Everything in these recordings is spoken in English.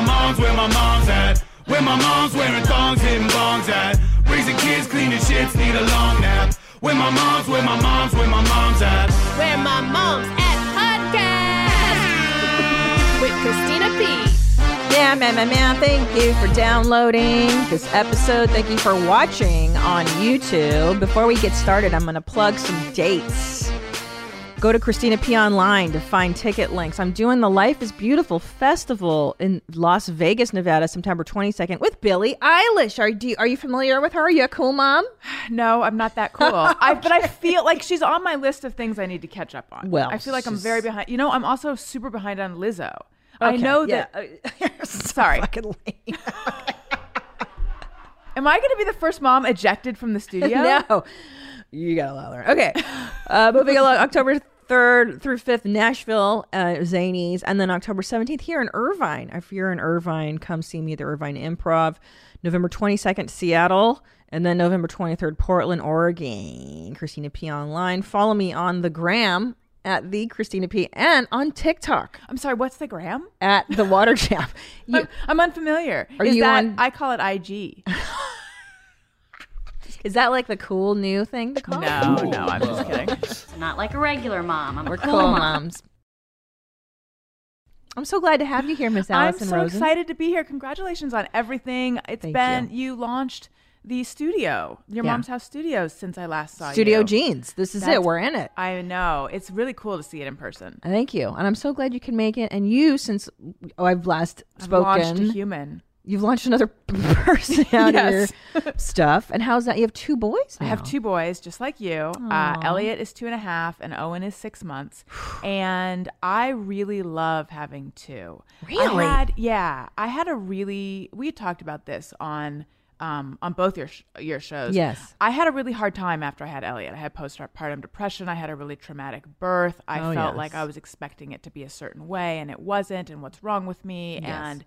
my mom's, where my mom's at. Where my mom's wearing thongs, hitting bongs at. Raising kids, cleaning shits, need a long nap. Where my mom's, where my mom's, where my mom's at. Where my mom's at podcast with Christina P. Yeah, man, man, man. Thank you for downloading this episode. Thank you for watching on YouTube. Before we get started, I'm going to plug some dates. Go to Christina P Online to find ticket links. I'm doing the Life is Beautiful Festival in Las Vegas, Nevada, September 22nd with Billie Eilish. Are, you, are you familiar with her? Are you a cool mom? No, I'm not that cool. I, but I feel like she's on my list of things I need to catch up on. Well, I feel like I'm very behind. You know, I'm also super behind on Lizzo. I know yeah. that. So Sorry. Am I going to be the first mom ejected from the studio? no. You got a lot to learn. Okay. Uh, moving along, October 3rd through 5th, Nashville, uh, Zanies. And then October 17th here in Irvine. If you're in Irvine, come see me at the Irvine Improv. November 22nd, Seattle. And then November 23rd, Portland, Oregon. Christina P. Online. Follow me on the gram at the Christina P. and on TikTok I'm sorry. What's the gram? at the Water Champ. You, I'm, I'm unfulfamiliar. Are Is you that, on- I call it IG. is that like the cool new thing to call? it? No, no, I'm just kidding. Not like a regular mom. I'm We're cool, cool mom. moms. I'm so glad to have you here, Miss Alison. I'm so Rosen. excited to be here. Congratulations on everything. It's Thank been you. you. launched the studio, your Yeah. mom's house studios since I last saw Studio you. Studio Jeans. This is it. We're in it. I know. It's really cool to see it in person. Thank you, and I'm so glad you can make it. And you, since oh, I've last I've spoken, launched a human. You've launched another person out Yes. of your stuff. And how's that? You have two boys. I have two boys, just like you. Uh, Elliot is two and a half, and Owen is six months. and I really love having two. Really? I had, yeah. I had a really. We talked about this on. Um, on both your sh- your shows, Yes. I had a really hard time after I had Elliot. I had postpartum depression. I had a really traumatic birth. I Oh, felt yes. like I was expecting it to be a certain way, and it wasn't. And what's wrong with me? And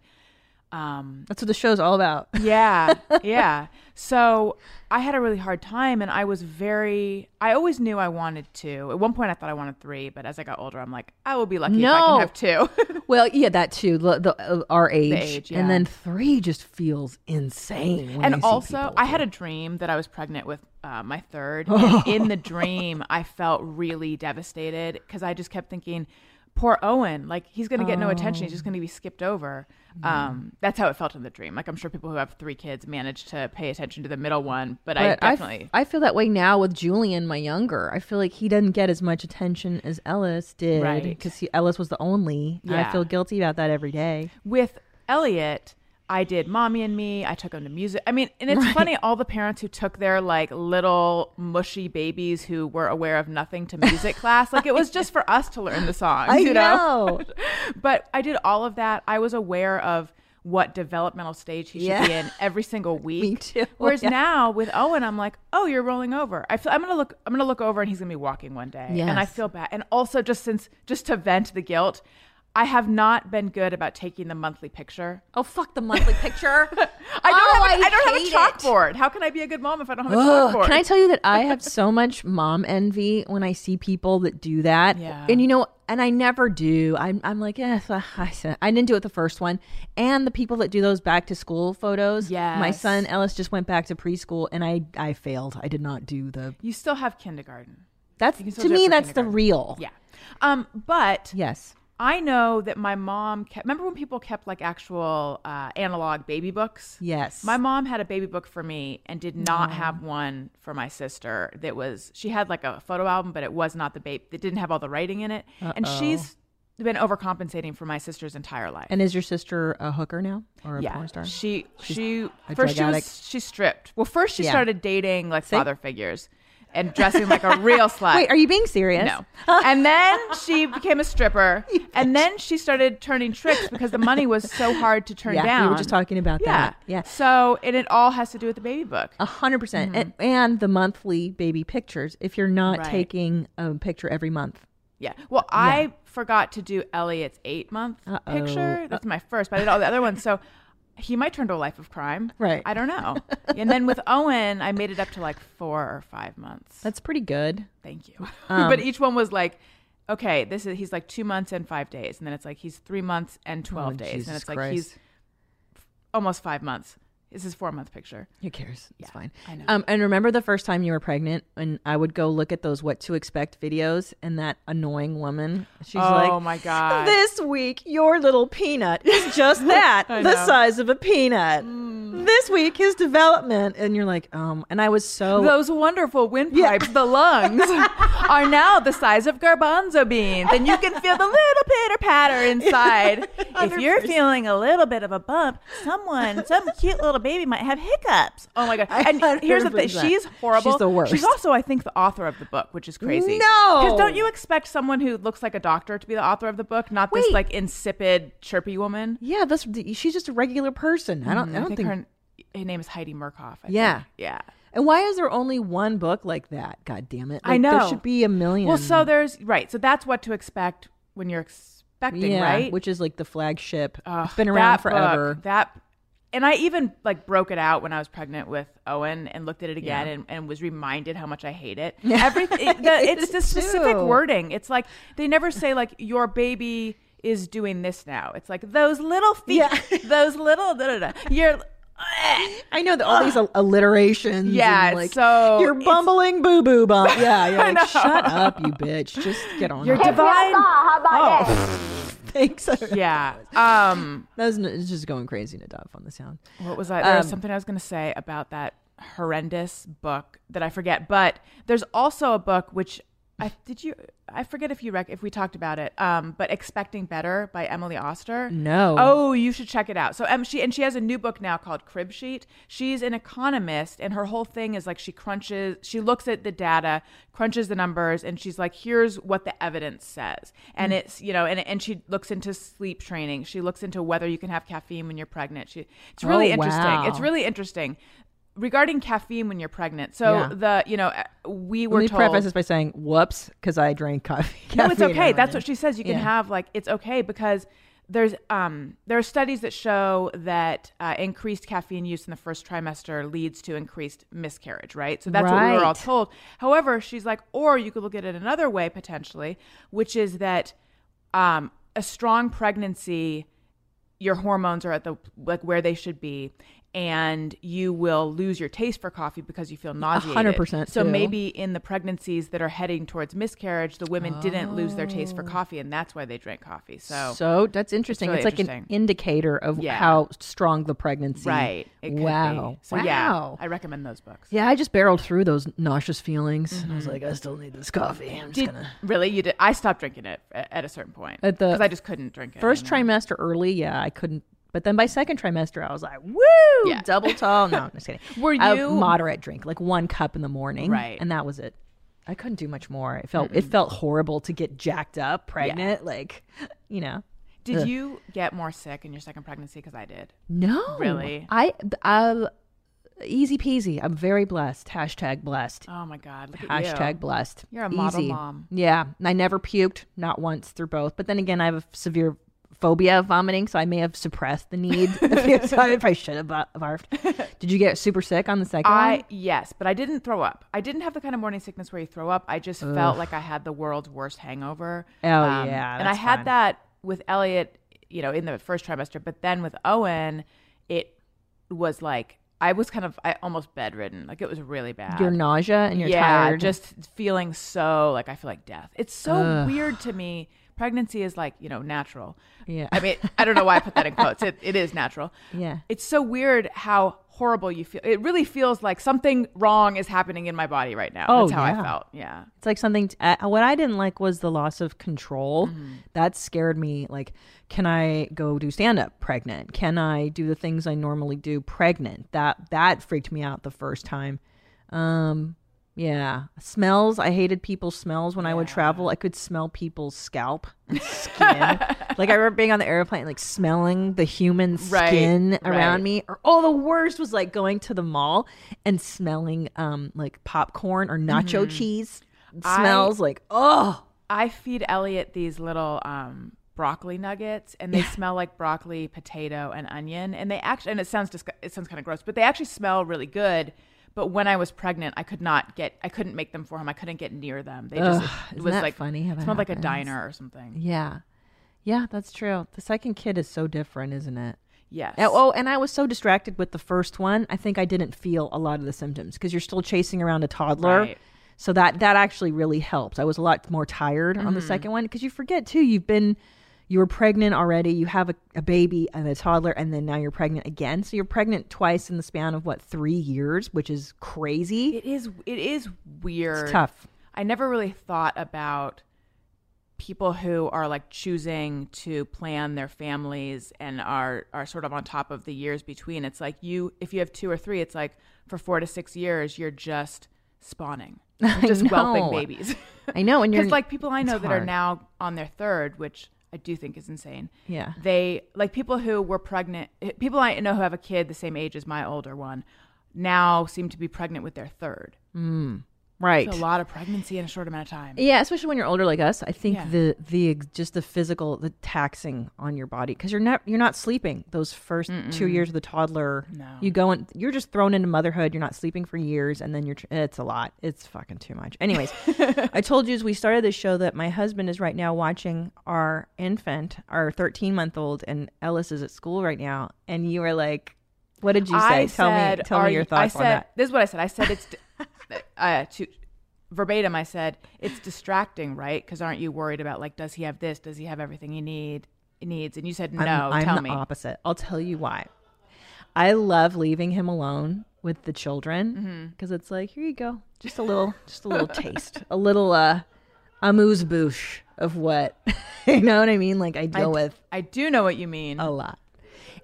um, That's what the show's all about. yeah, yeah. So I had a really hard time, and I was very. I always knew I wanted two. At one point, I thought I wanted three, but as I got older, I'm like, I will be lucky if I can have two. well, yeah, that too. The, the uh, our age, age, and then three just feels insane. and also, I had a dream that I was pregnant with uh, my third. And in the dream, I felt really devastated because I just kept thinking, poor Owen, like he's going to get no attention. He's just going to be skipped over. Mm-hmm. Um, that's how it felt in the dream. Like I'm sure people who have three kids manage to pay attention to the middle one, but, I But I f- definitely. I feel that way now with Julian, my younger. I feel like he doesn't get as much attention as Ellis did Right. because Ellis was the only. and I feel guilty about that every day. with Elliot, I did Mommy and Me. I took him to music. I mean, and it's funny, all the parents who took their like little mushy babies who were aware of nothing to music class, like it was just for us to learn the songs, I you know. but I did all of that. I was aware of what developmental stage he should Yeah. be in every single week. too, Whereas yeah. now with Owen, I'm like, oh, you're rolling over. I feel I'm gonna look. I'm gonna look over, and he's gonna be walking one day, and I feel bad. And also, just since just to vent the guilt, I have not been good about taking the monthly picture. Oh fuck the monthly picture! I don't Oh, have. A, I don't have a hate it. chalkboard. How can I be a good mom if I don't have a Ugh, chalkboard? can I tell you that I have so much mom envy when I see people that do that? Yeah. And you know, and I never do. I'm, I'm like, eh, I, didn't do it the first one. And the people that do those back to school photos. Yeah. My son Ellis just went back to preschool, and I, I failed. I did not do the. you still have kindergarten. That's You can still to me. That's the real. Yeah. Um. But Yes. I know that my mom kept. Remember when people kept like actual uh, analog baby books? Yes. My mom had a baby book for me and did not have one for my sister. That was she had like a photo album, but it was not the baby. It didn't have all the writing in it, and she's been overcompensating for my sister's entire life. And is your sister a hooker now or a yeah, porn star? she she a first she was she stripped. Well, first she Yeah. started dating like father figures and dressing like a real slut. Wait, are you being serious? No. and then she became a stripper. and then she started turning tricks because the money was so hard to turn Yeah, down. we were just talking about yeah. that. Yeah. So, and it all has to do with the baby book. A hundred percent, and mm-hmm. and the monthly baby pictures. If you're not Right. taking a picture every month, Yeah. Well, I forgot to do Elliot's eight month Uh-oh. picture. That's uh my first, but I did all the other ones. So he might turn to a life of crime. Right. I don't know. and then with Owen, I made it up to like four or five months. that's pretty good. Thank you. Um, but each one was like, okay, this is he's like two months and five days, and then it's like he's three months and twelve Oh, days, Jesus and it's like Christ. he's almost five months. This is four month picture. Who cares? It's fine. I know. Um, and remember the first time you were pregnant, and I would go look at those what to expect videos, and that annoying woman, she's like, oh my god. "This week, your little peanut is just that, I the know. Mm. size of a peanut. This week, his development." And you're like, "Um," and I was so Those wonderful windpipes, the lungs, are now the size of garbanzo beans, and you can feel the little pitter patter inside. if you're feeling a little bit of a bump, someone, some cute little baby might have hiccups. Oh my god! And here's the thing: she's horrible. She's the worst. She's also, I think, the author of the book, which is crazy. No! because don't you expect someone who looks like a doctor to be the author of the book, not this like insipid, chirpy woman? yeah, this she's just a regular person. I don't, Mm, I don't think. her, her name is Heidi Murkoff. I Yeah. think. yeah. and why is there only one book like that? God damn it! I know. there should be a million. Well, so there's right. So that's what to expect when you're expecting, yeah, right? which is like the flagship. Ugh, it's been around forever. book, that and I even like broke it out when I was pregnant with Owen and looked at it again and, and was reminded how much I hate it. Everything it, the, it's the specific too. wording. It's like they never say like your baby is doing this now. It's like those little feet, Yeah. those little da, da, da. You're I know that all these alliterations. Yeah, and, like, so you're bumbling boo boo bum. Yeah, you're like, shut up, you bitch. Just get on. you're with it. Oh. Thanks. Yeah. Um. That was just going crazy to Dove on the sound. What was I? There was Um, something I was going to say about that horrendous book that I forget. But there's also a book which I did you. I forget if you rec- if we talked about it. Um, but expecting better by Emily Oster. No. Oh, you should check it out. So um, she and she has a new book now called Crib Sheet. She's an economist, and her whole thing is like she crunches, she looks at the data, crunches the numbers, and she's like, here's what the evidence says. And Hmm. it's you know, and and she looks into sleep training. She looks into whether you can have caffeine when you're pregnant. She it's really Oh, interesting. wow. It's really interesting. Regarding caffeine when you're pregnant, so Yeah. the you know we were Let me told preface this by saying, "Whoops," because I drank coffee. no, it's okay. That's what she says. You can Yeah. have like it's okay because there's um there are studies that show that uh, increased caffeine use in the first trimester leads to increased miscarriage. Right. So that's what we were all told. However, she's like, or you could look at it another way potentially, which is that um a strong pregnancy your hormones are at the like where they should be and you will lose your taste for coffee because you feel nauseated. 100% So too. maybe in the pregnancies that are heading towards miscarriage, the women didn't lose their taste for oh. coffee and that's why they drank coffee. So, So that's interesting. really It's, like an indicator of Yeah. how strong the pregnancy. right. Wow. So wow. yeah, I recommend those books. Yeah, I just barreled through those nauseous feelings. I was mm-hmm. like, I still need this coffee. I'm just gonna. really? You did? I stopped drinking it at, a certain point At the because I just couldn't drink it. First trimester early, yeah, I couldn't. But then by second trimester, I was like, woo, Yeah. double tall. No, I'm just kidding. Were A you- moderate drink, like one cup in the morning, Right. And that was it. I couldn't do much more. It felt it felt horrible to get jacked up, pregnant, like, you know. Did Ugh. you get more sick in your second pregnancy? Because I did. No, Really? I, I, easy peasy. I'm very blessed. Hashtag blessed. Oh my God! At you. Hashtag blessed. You're a model Easy. mom. Yeah, I never puked, not once through both. But then again, I have a severe phobia of vomiting, so I may have suppressed the need if I- I should have bar- barfed. Did you get super sick on the second I one? yes, but I didn't throw up. I didn't have the kind of morning sickness where you throw up. I just felt like I had the world's worst hangover. Oh, Um, yeah, and I had fine. that with Elliot, you know, in the first trimester. But then with Owen, it was like I was kind of I almost bedridden. Like it was really bad. Your nausea and you're yeah, tired. just feeling so like I feel like death. It's so weird to me. Pregnancy is like you know natural. Yeah. I mean, I don't know why I put that in quotes. It, it is natural. Yeah. It's so weird how horrible you feel. It really feels like something wrong is happening in my body right now. Oh, That's how yeah. I felt. Yeah. It's like something. T- uh, what I didn't like was the loss of control. Mm-hmm. That scared me. Like, can I go do stand up pregnant? Can I do the things I normally do pregnant? That that freaked me out the first time. Um, yeah, smells. I hated people's smells when I would travel. I could smell people's scalp and skin. like I remember being on the airplane, like smelling the human Right, skin around right. me. Or oh, the worst was like going to the mall and smelling um like popcorn or nacho cheese smells. like oh, I feed Elliot these little um, broccoli nuggets, and they smell like broccoli, potato, and onion. And they actually, and it sounds disgu- it sounds kind of gross, but they actually smell really good. But when I was pregnant, I could not get, I couldn't make them for him. I couldn't get near them. They just, Ugh, it, isn't was like funny how that smelled like a diner or something. yeah, yeah, that's true. The second kid is so different, isn't it? Yes. Oh, and I was so distracted with the first one. I think I didn't feel a lot of the symptoms because you're still chasing around a toddler. Right. So that that actually really helped. I was a lot more tired on the Mm-hmm. second one because you forget too. You've been you were pregnant already. You have a, a baby and a toddler, and then now you're pregnant again. So you're pregnant twice in the span of what three years, which is crazy. It is. It is weird. It's tough. I never really thought about people who are like choosing to plan their families and are are sort of on top of the years between. It's like you if you have two or three, it's like for four to six years you're just spawning, You're just whelping babies. I know, and you're Because like people I know that are now on their third, which I do think is insane. Yeah. They like people who were pregnant. People I know who have a kid the same age as my older one now seem to be pregnant with their third. Hmm. Right. It's a lot of pregnancy in a short amount of time. Yeah, especially when you're older like us. I think Yeah. the the just the physical, the taxing on your body because you're not you're not sleeping those 1st two years of the toddler. No. you go and you're just thrown into motherhood. You're not sleeping for years, and then you're it's a lot. It's fucking too much. Anyways, I told you as we started this show that my husband is right now watching our infant, our 13 month old, and Ellis is at school right now. And you were like, "What did you say? I tell said, me, tell me your you- thoughts I on said, that." This is what I said. I said it's uh, to verbatim. I said it's distracting, right? Because aren't you worried about like, does he have this? Does he have everything he need needs? And you said no. I'm, I'm tell the me. opposite. I'll tell you why. I love leaving him alone with the Mm-hmm. children because it's like, here you go, just a little, just a little taste, a little uh, amuse bouche of what you know what I mean. Like I deal with I do know what you mean. a lot.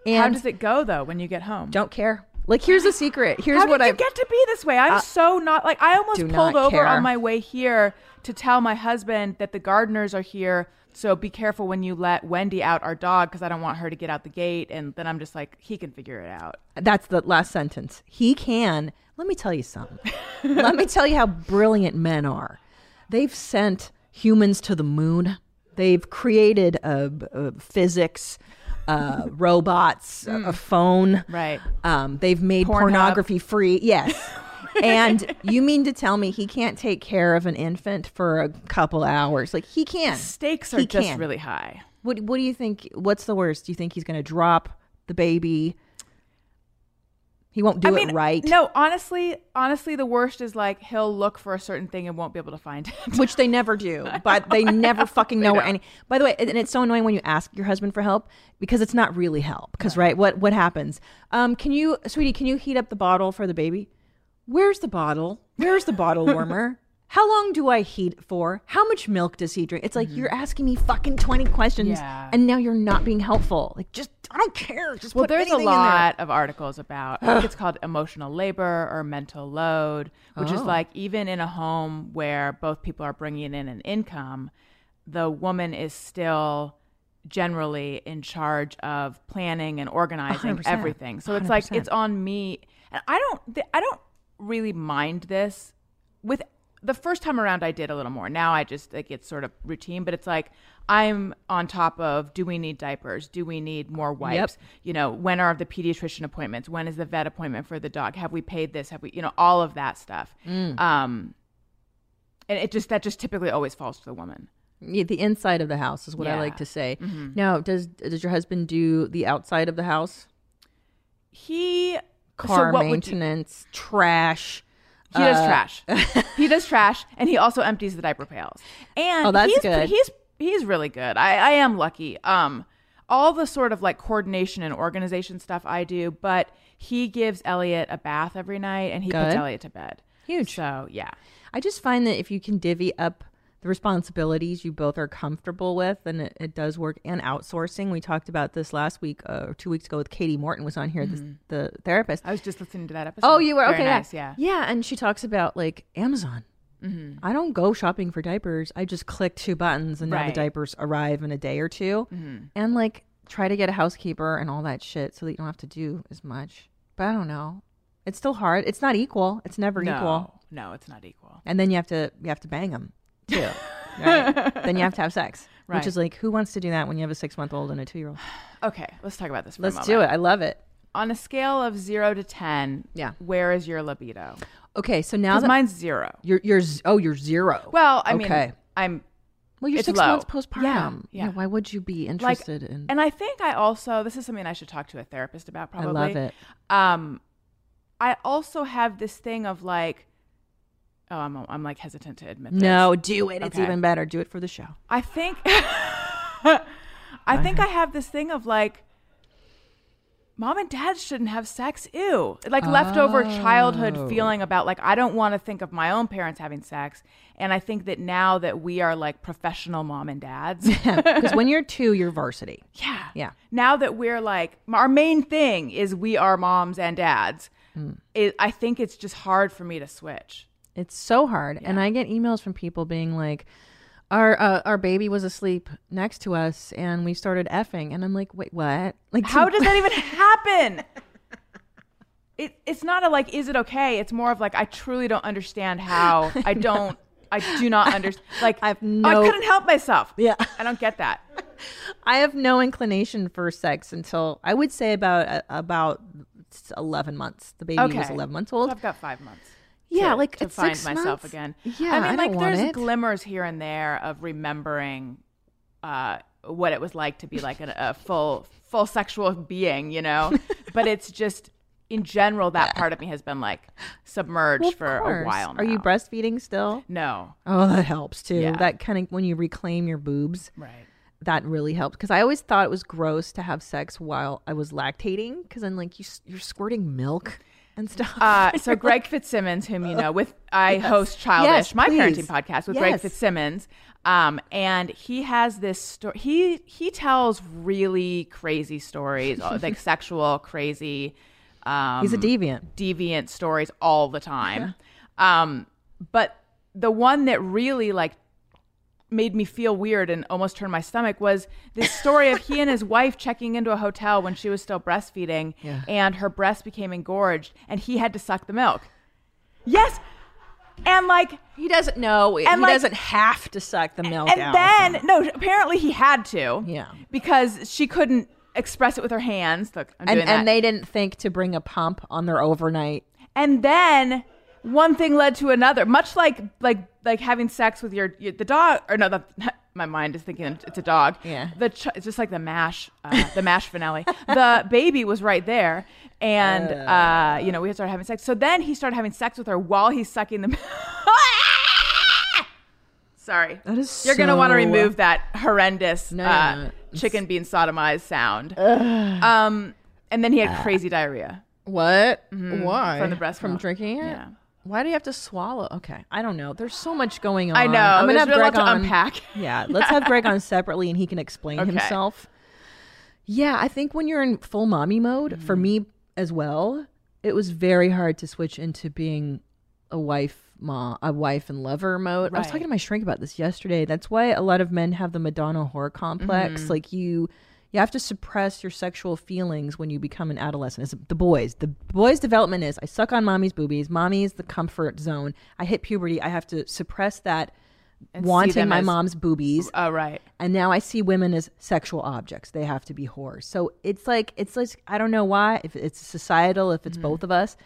And How does it go though when you get home? don't care. Like here's a secret. Here's How what I get to be this way? I'm so not like I almost pulled over care. on my way here to tell my husband that the gardeners are here. So be careful when you let Wendy out, our dog, because I don't want her to get out the gate. And then I'm just like, he can figure it out. That's the last sentence. He can. Let me tell you something. Let me tell you how brilliant men are. They've sent humans to the moon. They've created uh, uh, physics, uh, robots, a- a phone. Right. Um, they've made Pornhub. pornography free. Yes. and you mean to tell me he can't take care of an infant for a couple hours? Like he can't. Stakes are He just can. really high. What What do you think? What's the worst? Do you think he's going to drop the baby? He won't do I mean, it right. No, honestly, honestly, the worst is like he'll look for a certain thing and won't be able to find it. which they never do. But they never fucking know where any. By the way, and it's so annoying when you ask your husband for help because it's not really help. Because right, what what happens? Um, can you, sweetie, can you heat up the bottle for the baby? Where's the bottle? Where's the bottle warmer? How long do I heat it for? How much milk does he drink? It's like you're asking me fucking twenty questions, Mm-hmm. Yeah. and now you're not being helpful. Like, just I don't care. Just Well, there's a in there. lot of articles about. I think it's called emotional labor or mental load, which is Oh. like even in a home where both people are bringing in an income, the woman is still generally in charge of planning and organizing 100%. everything. So it's like 100%. it's on me, and I don't. th- I don't really mind this. With the first time around, I did a little more. Now I just like it's sort of routine, but it's like I'm on top of. Do we need diapers? Do we need more wipes? You know, when are the pediatrician appointments? When is the vet appointment for the dog? Have we paid this? Have we? You know, all of that stuff. Mm. Um, and it just that just typically always falls to the woman. Yeah, the inside of the house is what I Yeah. Mm-hmm. like to say. Now, does does your husband do the outside of the house? He Car so would you- maintenance, trash. He does Uh, trash. he does trash, and he also empties the diaper pails. And Oh, that's he's, good. He's he's really good. I, I am lucky. Um, all the sort of like coordination and organization stuff I do, but he gives Elliot a bath every night, and he puts Elliot to bed. Huge. So yeah, I just find that if you can divvy up the responsibilities you both are comfortable with, and it, it does work. And outsourcing, we talked about this last week uh, or two weeks ago with Katie Morton was on here, this, mm-hmm. the therapist. I was just listening to that episode. Oh, you were Very okay. Nice, yeah. yeah. and she talks about like Amazon. Mm-hmm. I don't go shopping for diapers. I just click two buttons, and now the diapers arrive in a day or 2 mm-hmm. and like try to get a housekeeper and all that shit, so that you don't have to do as much. But I don't know. It's still hard. It's not equal. It's never No, equal. no, it's not equal. And then you have to you have to bang them too. right? then you have to have sex, Right. which is like who wants to do that when you have a six month old and a two year old? Okay, let's talk about this. For Let's a do moment. it. I love it. On a scale of zero to ten, Yeah. where is your libido? Okay, so now Because that mine's zero. you're you're z- oh you're zero. Well, I mean, Okay. I'm Well, you're it's six low. months postpartum. Yeah, yeah. Why would you be like interested in? and i think i also this is something i should talk to a therapist about probably. I probably love it. um i also have this thing of like oh i'm, I'm like hesitant to admit this No, do it. It's Okay. even better. Do it for the show. i think i think i have this thing of like mom and dad shouldn't have sex ew like leftover childhood Oh. feeling about like i don't want to think of my own parents having sex and i think that now that we are like professional mom and dads Because when you're two, you're varsity. Yeah. Yeah. Now that we're like, our main thing is we are moms and dads, Hmm. it, I think it's just hard for me to switch. It's so hard, and I get emails from people being like, "Our uh, our baby was asleep next to us, and we started effing," and I'm like, "Wait, what? Like, How does that even happen? It, it's not a like, is it okay? It's more of like, I truly don't understand how. I don't, I do not understand. Like, I have oh, no- I couldn't help myself. Yeah. I don't get that. I have no inclination for sex until I would say about uh, about eleven months. The baby was eleven months So old. I've got five months. Yeah, to- like to find myself months. again. Yeah, I mean, I like there's it. glimmers here and there of remembering uh, what it was like to be like a, a full full sexual being, you know. but it's just in general that part of me has been like submerged Well, for a while. Now. Are you breastfeeding still? No, Oh, that helps too. Yeah. That kind of when you reclaim your boobs. right. that really helped because I always thought it was gross to have sex while I was lactating because I'm like you you're squirting milk and stuff. Uh, so Greg Fitzsimmons, whom you know, with I host Childish, Yes, my please. parenting podcast with Greg Fitzsimmons, um, and he has this story. He he tells really crazy stories, uh, like sexual crazy. Um, He's a deviant. deviant stories all the time. Um, but the one that really like made me feel weird and almost turned my stomach was this story of he and his wife checking into a hotel when she was still breastfeeding Yeah. and her breast became engorged and he had to suck the milk. Yes. And like He doesn't know. he And, like- doesn't have to suck the milk and out. then no, apparently he had to. Yeah. Because she couldn't express it with her hands. Look, I'm and doing that. and they didn't think to bring a pump on their overnight. and then one thing led to another much like like like having sex with your, your the dog or no the my mind is thinking it's a dog Yeah. the ch- it's just like the MASH uh, the MASH finale the baby was right there and uh you know we started having sex so then he started having sex with her while he's sucking the sorry That is you're gonna want to remove that horrendous No, uh, chicken being sodomized sound um and then he had crazy diarrhea What? Why? Mm-hmm. From the breast From milk. drinking it? Yeah. Why do you have to swallow? Okay, I don't know. There's so much going on. I know. I'm gonna have Greg to on. unpack. Yeah, let's have Greg on separately, and he can explain Okay. himself. Yeah, I think when you're in full mommy mode, for Mm-hmm. me as well, it was very hard to switch into being a wife, ma, a wife and lover mode. I was talking to my shrink about this yesterday. That's why a lot of men have the Madonna whore complex. Mm-hmm. Like you, you have to suppress your sexual feelings when you become an adolescent. It's the boys. The boys' development is I suck on mommy's boobies. Mommy is the comfort zone. I hit puberty. I have to suppress that. And wanting my as- mom's boobies Oh, right. and now I see women as sexual objects. They have to be whores. So it's like it's like I don't know why if it's societal, if it's Mm-hmm. both of us,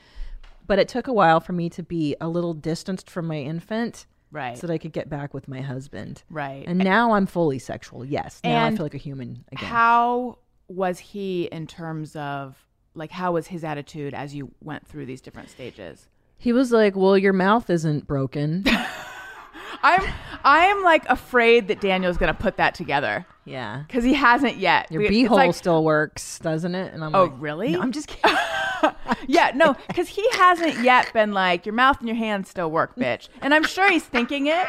but it took a while for me to be a little distanced from my infant, Right. so that I could get back with my husband. Right. And now I'm fully sexual. Yes, now I feel like a human again. How was he in terms of like how was his attitude as you went through these different stages? he was like, "Well, your mouth isn't broken." I'm I'm like afraid that Daniel's gonna put that together yeah. because he hasn't yet. Your beehole like- still works, doesn't it? And I'm like Oh, like, really? No, I'm just kidding. yeah, no, because he hasn't yet been like your mouth and your hands still work, bitch. And I'm sure he's thinking it,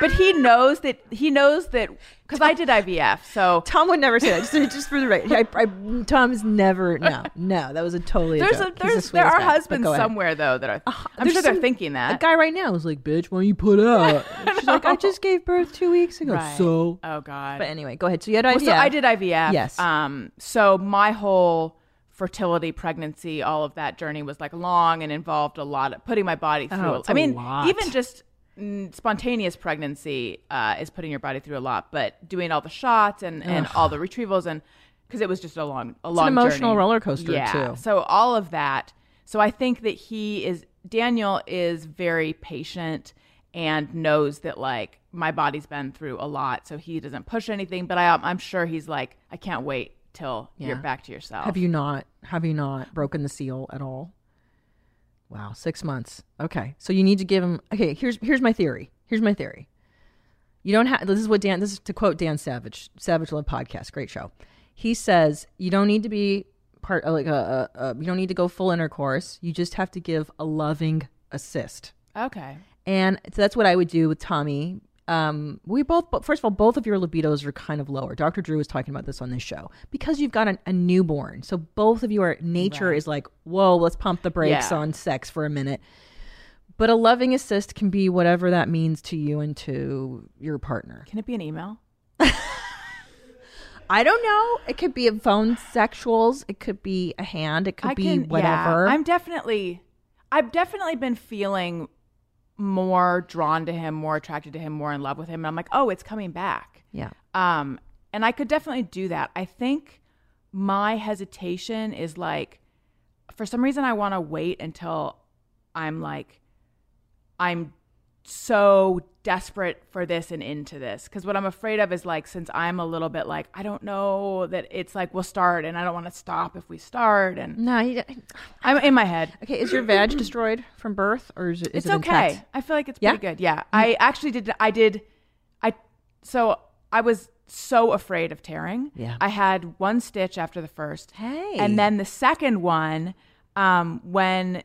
but he knows that he knows that because I did IVF, so Tom would never say that. Just, just for the right, I, I, Tom's never. No, no, that was a totally. A there's a the there's there are guy. Husbands somewhere though that are. I'm There's sure they're some- thinking A that. guy right now is like, "Bitch, why don't you put out?" She's like, "I just gave birth two weeks ago." Right. So, oh god. but anyway, go ahead. So you had Well, so I did IVF. Yes. Um. So my whole fertility, pregnancy, all of that journey was like long and involved a lot of putting my body through. Oh, it's mean, lot. even just mm, spontaneous pregnancy uh, is putting your body through a lot. But doing all the shots and and all the retrievals and because it was just a long a long emotional journey. roller coaster, yeah. too. So all of that. So I think that he is Daniel is very patient and knows that like my body's been through a lot, so he doesn't push anything. But I, I'm sure he's like, I can't wait till you're back to yourself. Have you not? Have you not broken the seal at all? Wow, six months. Okay, so you need to give him. Okay, here's here's my theory. Here's my theory. You don't have. This is what Dan. This is to quote Dan Savage. Savage Love podcast. Great show. He says you don't need to be part like a, a, a you don't need to go full intercourse. You just have to give a loving assist. Okay. And so that's what I would do with Tommy. Um, we both, but first of all, both of your libidos are kind of lower. Dr. Drew was talking about this on this show because you've got a, a newborn. So both of your nature is like, whoa, let's pump the brakes Yeah. on sex for a minute. But a loving assist can be whatever that means to you and to your partner. Can it be an email? I don't know. It could be a phone sexuals. It could be a hand. It could I be can, whatever. Yeah, I'm definitely, I've definitely been feeling more drawn to him, more attracted to him, more in love with him. And I'm like, oh, it's coming back. yeah. Um, and I could definitely do that. I think my hesitation is like, for some reason, I want to wait until I'm like, I'm so desperate for this and into this. Because what I'm afraid of is like, since I'm a little bit like, I don't know that it's like we'll start, and I don't want to stop if we start, and No, you, I'm in my head. okay. Is your vag destroyed from birth, or is it? Is It's it okay. I feel like it's Yeah? pretty good. Yeah. I actually did. I did. I so I was so afraid of tearing. Yeah. I had one stitch after the first. Hey. And then the second one, um, when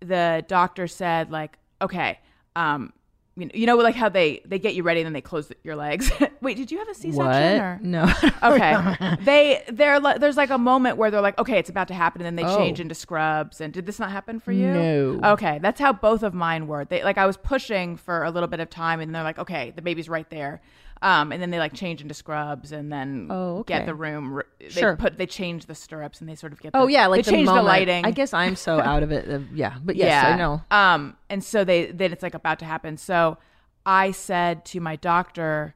the doctor said like, okay, um, you know, you know, like how they they get you ready and then they close your legs. Wait, did you have a C section? What? Or? No. Okay. they they're like there's like a moment where they're like, okay, it's about to happen, and then they Oh. change into scrubs. And did this not happen for you? No. Okay, that's how both of mine were. They like I was pushing for a little bit of time, and they're like, okay, the baby's right there. Um, and then they like change into scrubs, and then Oh, get the room. They Sure. put they change the stirrups, and they sort of get. The, Oh yeah, like they the change the lighting. I guess I'm so out of it. uh, yeah, but yes, I know. Um, and so they then it's like about to happen. So I said to my doctor,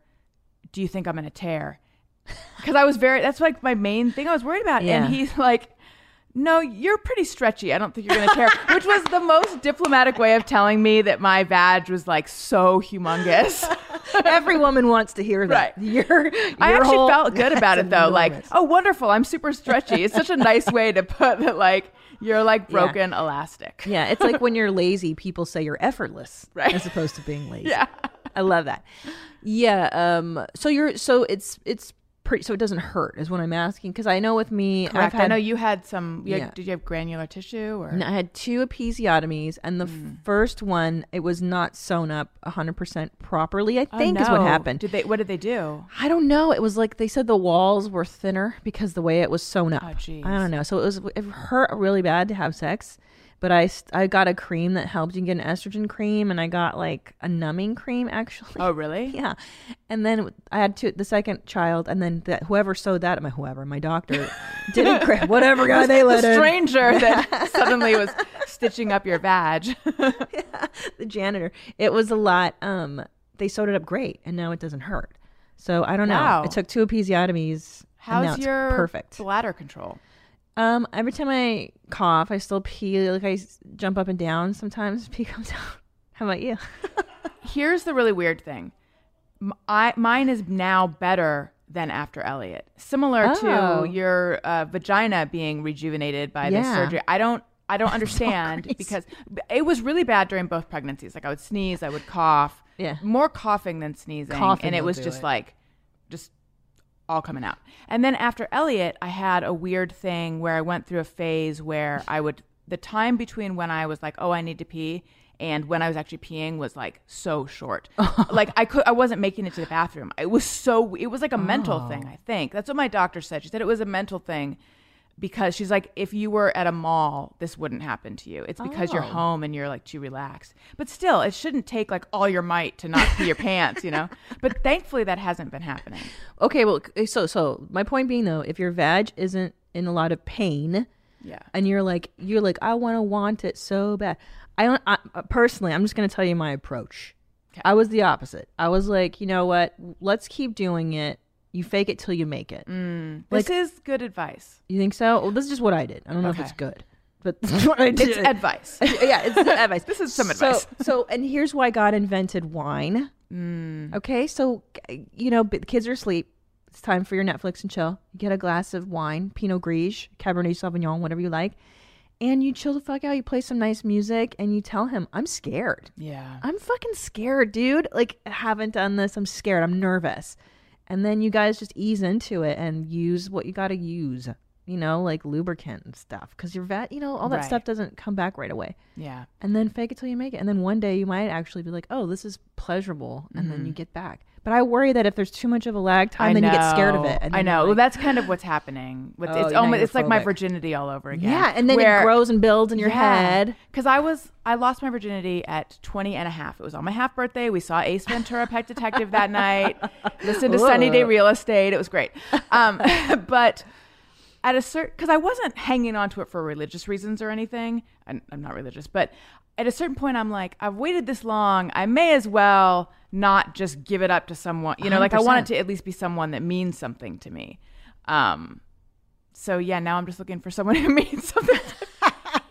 "Do you think I'm gonna tear?" Because I was very. That's like my main thing I was worried about. Yeah. And he's like. No, you're pretty stretchy. I don't think you're going to tear, which was the most diplomatic way of telling me that my badge was like so humongous. Every woman wants to hear that. Right. Your, I actually whole- felt good about it though. Like, oh, wonderful. I'm super stretchy. It's such a nice way to put that, like, you're like Yeah. broken elastic. yeah, it's like when you're lazy, people say you're effortless, Right. as opposed to being lazy. Yeah. I love that. Yeah. Um. So you're. So it's it's pretty. So it doesn't hurt, is what I'm asking. Because I know with me, I've had I know you had some. You had- Yeah. Did you have granular tissue or? I had two episiotomies, and the Hmm. first one it was not sewn up 100% properly. I Oh, think is what happened. Did they? What did they do? I don't know. It was like they said the walls were thinner because the way it was sewn up. Oh. I don't know. So it was it hurt really bad to have sex, but I I got a cream that helped you get an estrogen cream, and I got like a numbing cream actually. Oh, really? Yeah, and then I had two, the second child, and then that whoever sewed that, my whoever, my doctor didn't cra- whatever guy they let the in, stranger that suddenly was stitching up your vag. the janitor. It was a lot. Um, they sewed it up great, and now it doesn't hurt. So I don't Wow. know. It took two episiotomies. How's it's your perfect? bladder control? Um, every time I cough, I still pee. Like I jump up and down. Sometimes pee comes out. How about you? Here's the really weird thing. I mine is now better than after Elliot. Similar Oh. to your uh, vagina being rejuvenated by this Yeah. surgery. I don't I don't understand crazy. because it was really bad during both pregnancies. Like I would sneeze, I would cough. Yeah. More coughing than sneezing. Coughing and it was just it. like just all coming out. And then after Elliot, I had a weird thing where I went through a phase where I would the time between when I was like, "Oh, I need to pee," and when I was actually peeing was like so short. like I could I wasn't making it to the bathroom. It was so it was like a mental oh. thing, I think. That's what my doctor said. She said it was a mental thing because she's like if you were at a mall, this wouldn't happen to you. It's because you're Oh. home and you're like too relaxed. But still, it shouldn't take like all your might to not pee your pants, you know? But thankfully that hasn't been happening. Okay, well, so so my point being though, if your vag isn't in a lot of pain, Yeah. and you're like you're like I want to want it so bad. I don't I, uh, personally. I'm just going to tell you my approach. I was the opposite. I was like, you know what? Let's keep doing it. You fake it till you make it. This Like- is good advice. You think so? Well, this is just what I did. I don't know if it's good. but that's what I did. It's advice. yeah, it's advice. This is some advice. So, and here's why God invented wine. Mm. Okay, so you know, the kids are asleep. It's time for your Netflix and chill. You get a glass of wine, Pinot Gris, Cabernet Sauvignon, whatever you like, and you chill the fuck out. You play some nice music, and you tell him, "I'm scared. Yeah. I'm fucking scared, dude. Like, I haven't done this. I'm scared. I'm nervous." And then you guys just ease into it and use what you got to use. You know, like lubricant and stuff, because your vet, you know, all that Right. stuff doesn't come back right away Yeah. and then fake it till you make it. And then one day you might actually be like, oh, this is pleasurable. And then you mm-hmm. get back. But I worry that if there's too much of a lag time, then you get scared of it. And I know. you're Well, that's kind of what's happening. With Oh, it's almost it's like my virginity all over again. yeah. And then where- it grows and builds in your head. Because I was, I lost my virginity at 20 and a half. It was on my half birthday. We saw Ace Ventura, Pet Detective that night. Listened to Sunny Day Real Estate. It was great. Um, but at a certain, because I wasn't hanging on to it for religious reasons or anything. I'm, I'm not religious, but at a certain point, I'm like, I've waited this long. I may as well not just give it up to someone. You know, like I want it to at least be someone that means something to me. Um, so yeah, now I'm just looking for someone who means something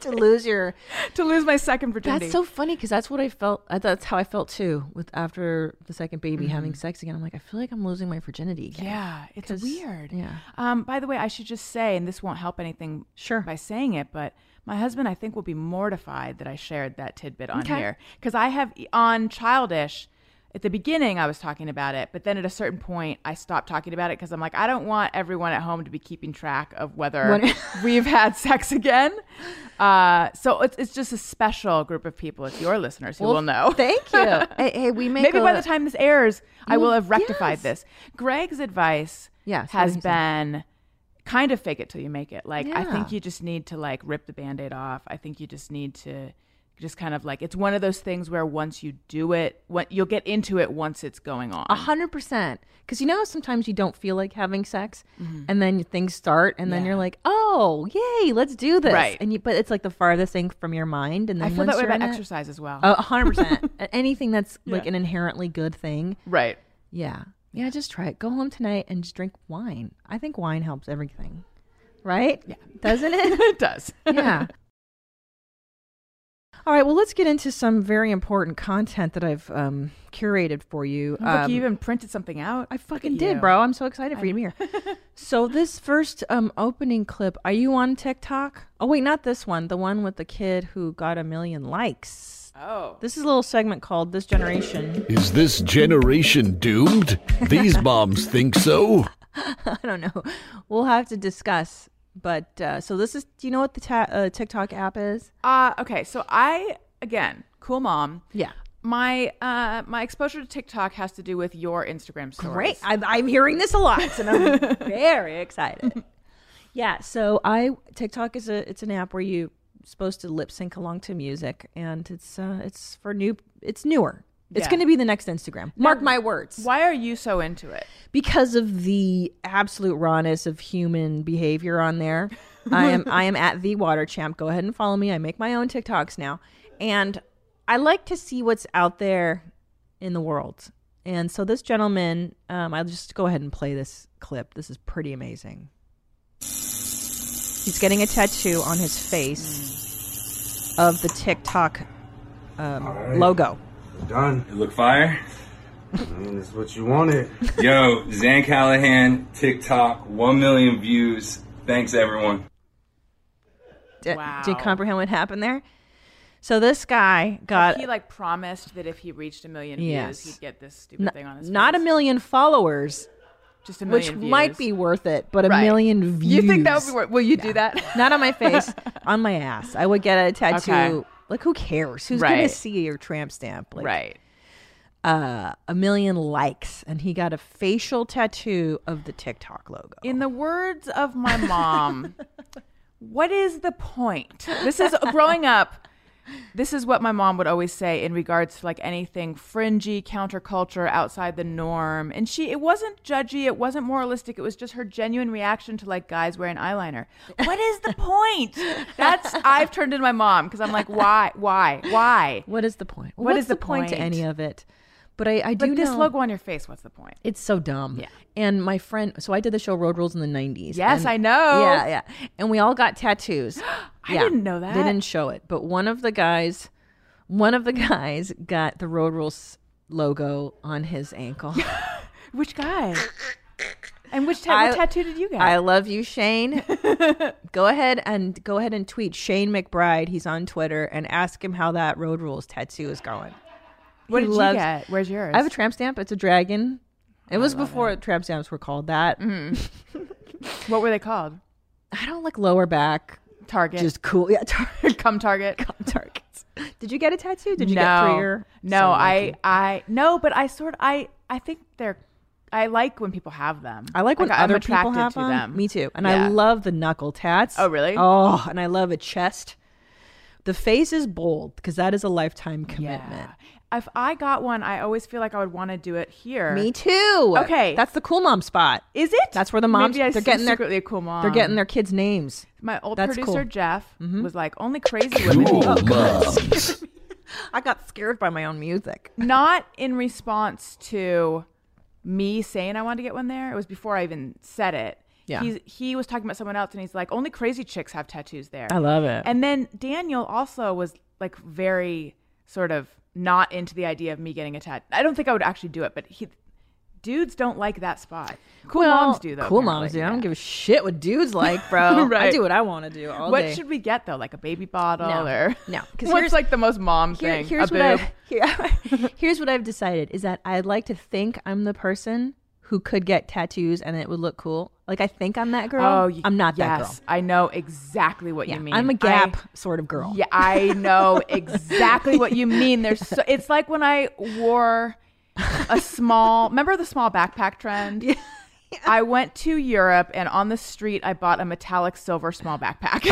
to lose your. to lose my second virginity. That's so funny because that's what I felt. uh, That's how I felt too with after the second baby having sex again. I'm like, I feel like I'm losing my virginity again. yeah, it's weird. yeah. Um, by the way, I should just say, and this won't help anything Sure. by saying it, but my husband, I think, will be mortified that I shared that tidbit on Okay. here because I have on childish. At the beginning, I was talking about it, but then at a certain point, I stopped talking about it because I'm like, I don't want everyone at home to be keeping track of whether we've had sex again. Uh, so it's, it's just a special group of people. It's your listeners who Well, will know. Thank you. hey, hey, we Maybe by the time this airs, I will have rectified yes. this. Greg's advice Yes, has did he say? been kind of fake it till you make it. Like I think you just need to like rip the band-aid off. I think you just need to just kind of like it's one of those things where once you do it, you'll get into it once it's going on. A hundred percent. Because you know sometimes you don't feel like having sex, and then things start, and then Mm-hmm. Yeah. you're like, "Oh, yay, let's do this!" Right. And you, but it's like the farthest thing from your mind, and then I feel that way about in it- exercise as well. A hundred percent. Anything that's like an inherently good thing, right. yeah, yeah. Just try it. Go home tonight and just drink wine. I think wine helps everything, right? Yeah. doesn't it? it does. yeah. All right. Well, let's get into some very important content that I've um, curated for you. Look, Um, you even printed something out. I fucking did, you. bro. I'm so excited for you to be here. so this first um opening clip, are you on TikTok? Oh wait, not this one. The one with the kid who got a million likes. Oh. This is a little segment called "This Generation." Is this generation doomed? These moms think so. I don't know. We'll have to discuss. But uh, so this is. Do you know what the ta- uh, TikTok app is? Uh, okay, so I again, cool mom. Yeah. My uh my exposure to TikTok has to do with your Instagram stories. Great. I'm, I'm hearing this a lot, and I'm very excited. Yeah. So I TikTok is a it's an app where you supposed to lip sync along to music, and it's uh it's for new it's newer. It's Yeah. going to be the next Instagram. Mark my words. Why are you so into it? Because of the absolute rawness of human behavior on there. I am I am at the water champ. Go ahead and follow me. I make my own TikToks now. And I like to see what's out there in the world. And so this gentleman, um, I'll just go ahead and play this clip. This is pretty amazing. He's getting a tattoo on his face of the TikTok um, right. logo. Done. It look fire. I mean, it's what you wanted. Yo, Zan Callahan, TikTok, 1 million views. Thanks, everyone. D- Wow. Do you comprehend what happened there? So this guy got he like promised that if he reached a million Yes. views, he'd get this stupid n- thing on his not a million followers, just a which million views. Which might be worth it, but a million views. You think that would be worth? Will you do that? Not on my face, on my ass. I would get a tattoo. Okay. Like who cares? Who's gonna see your tramp stamp? Like, right. Uh, a million likes, and he got a facial tattoo of the TikTok logo. In the words of my mom, what is the point? This is growing up. This is what my mom would always say in regards to like anything fringy, counterculture, outside the norm. And she, it wasn't judgy, it wasn't moralistic. It was just her genuine reaction to like guys wearing eyeliner. What is the point? That's I've turned into my mom because I'm like, why, why, why? What is the point? What What's is the point to any of it? But I, I do Like this know logo on your face. What's the point? it's so dumb. Yeah. And my friend, so I did the show Road Rules in the '90s. Yes, and- I know. Yeah, yeah. And we all got tattoos. I didn't know that. They didn't show it, but one of the guys, one of the guys got the Road Rules logo on his ankle. Which guy? And which ta- I- tattoo did you get? I love you, Shane. go ahead and go ahead and tweet Shane McBride. He's on Twitter and ask him how that Road Rules tattoo is going. What he did loves- you get? Where's yours? I have a tramp stamp. It's a dragon. It oh, was before tramp stamps were called that. Mm-hmm. what were they called? I don't like lower back. Target. Just cool. Yeah, tar- come Target. Come Target. Did you get a tattoo? Did you no, get three or no? I. I no, but I sort I I think they're. I like when people have them. I like when I'm other people attracted have to them. them. Me too. And Yeah. I love the knuckle tats. Oh, really? Oh, and I love a chest. The face is bold because that is a lifetime commitment. Yeah. If I got one, I always feel like I would want to do it here. Me too. Okay. that's the cool mom spot. Is it? That's where the moms Maybe I they're s- getting their a cool mom. they're getting their kids' names. My old That's producer cool. Jeff Mm-hmm. was like, only crazy women. Cool moms. I got scared by my own music. Not in response to me saying I wanted to get one there. It was before I even said it. Yeah. He's, he was talking about someone else, and he's like, only crazy chicks have tattoos there. I love it. And then Daniel also was like very sort of not into the idea of me getting a tattoo. I don't think I would actually do it, but he dudes don't like that spot. Cool Well, moms do though. Cool apparently. moms do. I don't give a shit what dudes like, bro. I do what I want to do all What day. should we get though? Like a baby bottle No. or No, 'cause What's like the most mom Here- thing? here's what. I here, here's what I've decided is that I'd like to think I'm the person who could get tattoos and it would look cool. Like I think I'm that girl. Oh, y- I'm not that yes, girl. I know exactly what Yeah, you mean. I'm a Gap sort of girl. Yeah, I know exactly what you mean. There's so, it's like when I wore a small remember the small backpack trend? Yeah. I went to Europe and on the street I bought a metallic silver small backpack.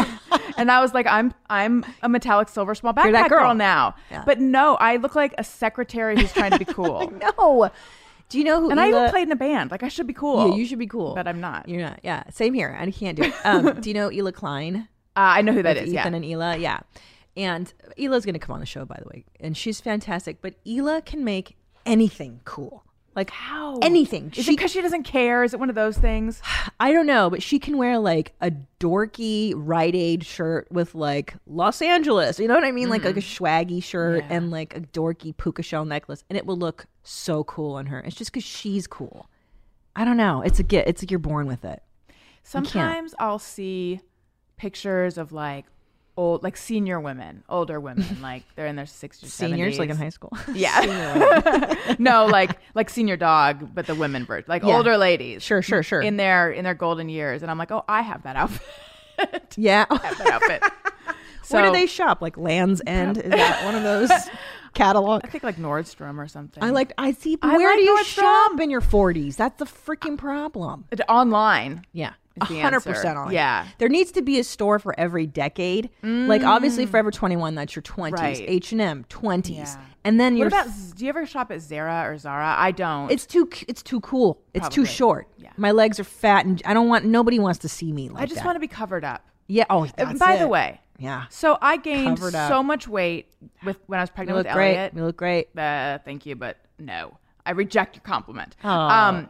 and I was like, I'm I'm a metallic silver small You're that backpack girl. girl. now. Yeah. But no, I look like a secretary who's trying to be cool. No. Do you know who? and I even played in a band. Like I should be cool. Yeah, you should be cool, But I'm not. You're not. Yeah, same here. I can't do it. Um, do you know Hila Klein? Uh, I know who that with is. Ethan yeah. and Hila. Yeah. And Hila's going to come on the show, by the way. And she's fantastic. But Hila can make anything cool. Like How? anything. Is She- it because she doesn't care? Is it one of those things? I don't know, but she can wear like a dorky Rite Aid shirt with like Los Angeles. You know what I mean? Like like a mm. swaggy shirt. Yeah. and like a dorky puka shell necklace, and it will look so cool on her. It's just because she's cool. I don't know. It's a get. It's like you're born with it. Sometimes I'll see pictures of like old, like senior women, older women, like they're in their 60s, Seniors, like in high school. Yeah. no, like like senior dog, but the women version, like Yeah. older ladies. Sure, sure, sure. In their in their golden years, and I'm like, oh, I have that outfit. yeah. I have that outfit. Where do they shop? Like Land's End? Is that one of those catalog? I think like Nordstrom or something. I like. I see. I where like do you Nordstrom. shop in your 40s? That's the freaking problem. Online. Yeah. Hundred percent on. Yeah. There needs to be a store for every decade. Like obviously Forever twenty one, that's your twenties. H and M, twenties. And then What you're about? Do you ever shop at Zara or Zara? I don't. it's too it's too cool. It's too short. Yeah. My legs are fat and I don't want nobody wants to see me like that. I just that. want to be covered up. Yeah. Oh, Uh, By the way, Yeah. So I gained so much weight with when I was You pregnant look with great. Elliot. You look great. Uh, thank you, but no, I reject your compliment. Aw. Um,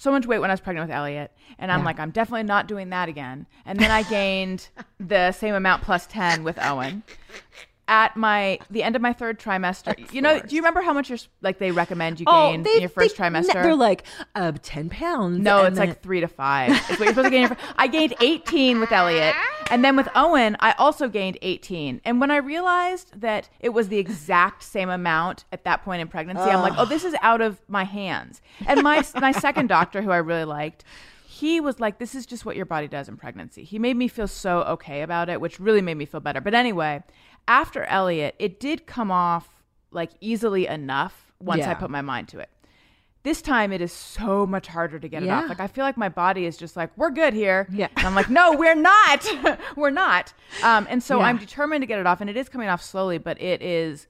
so much weight when I was pregnant with Elliot, and I'm Yeah. like, I'm definitely not doing that again. And then I gained the same amount plus ten with Owen. At my the end of my third trimester, you know, do you remember how much you're like they recommend you gain in your first they- trimester? They're like uh, ten pounds. No, it's then- like three to five. It's what you're supposed to gain. I gained 18 with Elliot. And then with Owen, I also gained 18. And when I realized that it was the exact same amount at that point in pregnancy, I'm like, oh, this is out of my hands. And my, my second doctor, who I really liked, he was like, this is just what your body does in pregnancy. He made me feel so okay about it, which really made me feel better. But anyway, after Elliot, it did come off like easily enough once I put my mind to it. This time it is so much harder to get it off. Like I feel like my body is just like, we're good here. Yeah. And I'm like, no, we're not. we're not. Um, and so Yeah. I'm determined to get it off, and it is coming off slowly, but it is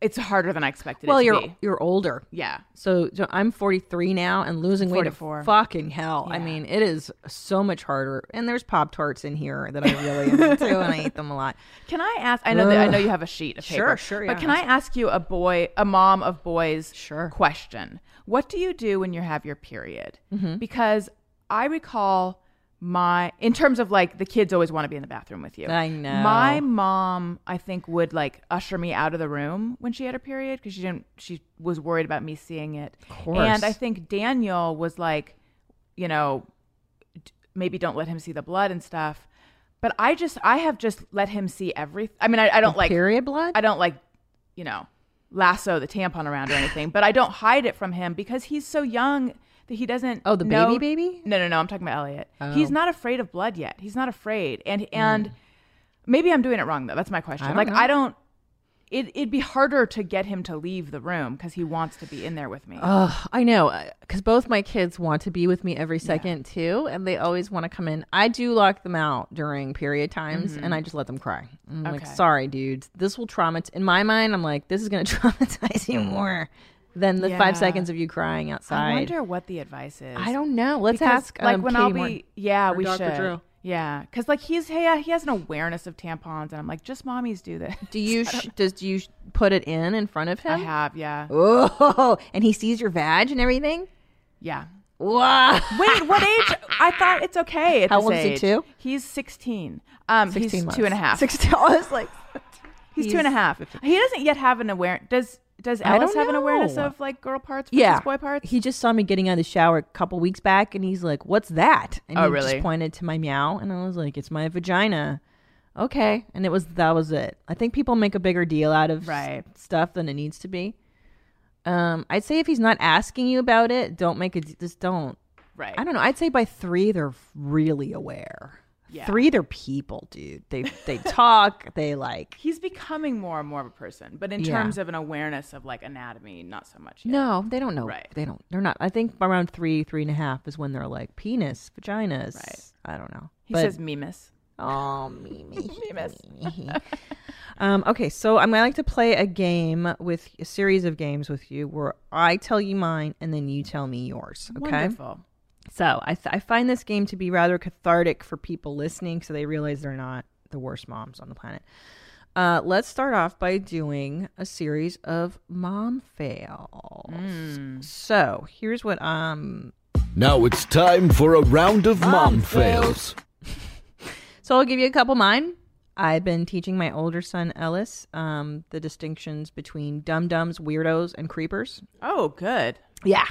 it's harder than I expected well, it to you're be. you're older. Yeah. So, so I'm 43 now, and losing weight is 44. fucking hell. I mean, it is so much harder. And there's Pop Tarts in here that I really am into, and I eat them a lot. Can I ask? I know that I know you have a sheet of Sure, paper. sure, But yeah. can I ask you a boy, a mom of boys, Sure. question? What do you do when you have your period? Mm-hmm. Because I recall my, in terms of like the kids always want to be in the bathroom with you. I know. My mom, I think, would like usher me out of the room when she had her period because she didn't. She was worried about me seeing it. Of course. And I think Daniel was like, you know, maybe don't let him see the blood and stuff. But I just, I have just let him see everything. I mean, I, I don't like period blood. I don't like, you know, lasso the tampon around or anything, but I don't hide it from him because he's so young that he doesn't. Oh, the know- baby baby? No, no, no. I'm talking about Elliot. Oh. He's not afraid of blood yet. He's not afraid, and hmm. and maybe I'm doing it wrong though. That's my question. I like know. I don't. It, it'd be harder to get him to leave the room because he wants to be in there with me. Ugh, I know, uh, because both my kids want to be with me every second too, and they always want to come in. I do lock them out during period times, and mm-hmm. I just let them cry. I'm like, Mm-hmm. Sorry, dudes, this will traumatize. In my mind, I'm like, this is going to traumatize you mm-hmm. more than the Yeah. five seconds of you crying outside. I wonder what the advice is. I don't know. Let's Because, ask. Like um, when Katie I'll be, Morton. yeah, or we Dr. should. Drew. Yeah, because like he's he, he has an awareness of tampons, and I'm like, just mommies do this. Do you sh- does do you sh- put it in in front of him? I have, yeah, Oh, and he sees your vag and everything. yeah. Wow. Wait, what age? I thought it's okay. At How this old is he, two? He's 16. Um, 16 he's months. two and a half. 16. I was like, he's, two and a half. He doesn't yet have an aware. Does Does Ellis have an awareness of like girl parts versus yeah, boy parts? He just saw me getting out of the shower a couple weeks back, and he's like, "What's that?" And Oh, he really? just pointed to my meow, and I was like, "It's my vagina." Okay, and it was that was it. I think people make a bigger deal out of s- stuff than it needs to be. Um, I'd say if he's not asking you about it, don't make it. Just don't. Right. I don't know. I'd say by three, they're really aware. Yeah. Three, they're people, dude. They they talk. They like. He's becoming more and more of a person, but in Yeah. terms of an awareness of like anatomy, not so much. Yet. No, they don't know. Right. They don't. They're not. I think around three, three and a half is when they're like penis, vaginas. Right. I don't know. He But- says memis. "Oh, me, me, um, okay, so I'm gonna like to play a game with a series of games with you where I tell you mine and then you tell me yours. Okay. Wonderful. So I, th- I find this game to be rather cathartic for people listening, so they realize they're not the worst moms on the planet. Uh, let's start off by doing a series of mom fails. So here's what um. Now it's time for a round of mom fails. So I'll give you a couple mine. I've been teaching my older son Ellis um, the distinctions between dum dums, weirdos, and creepers. Oh, good. Yeah.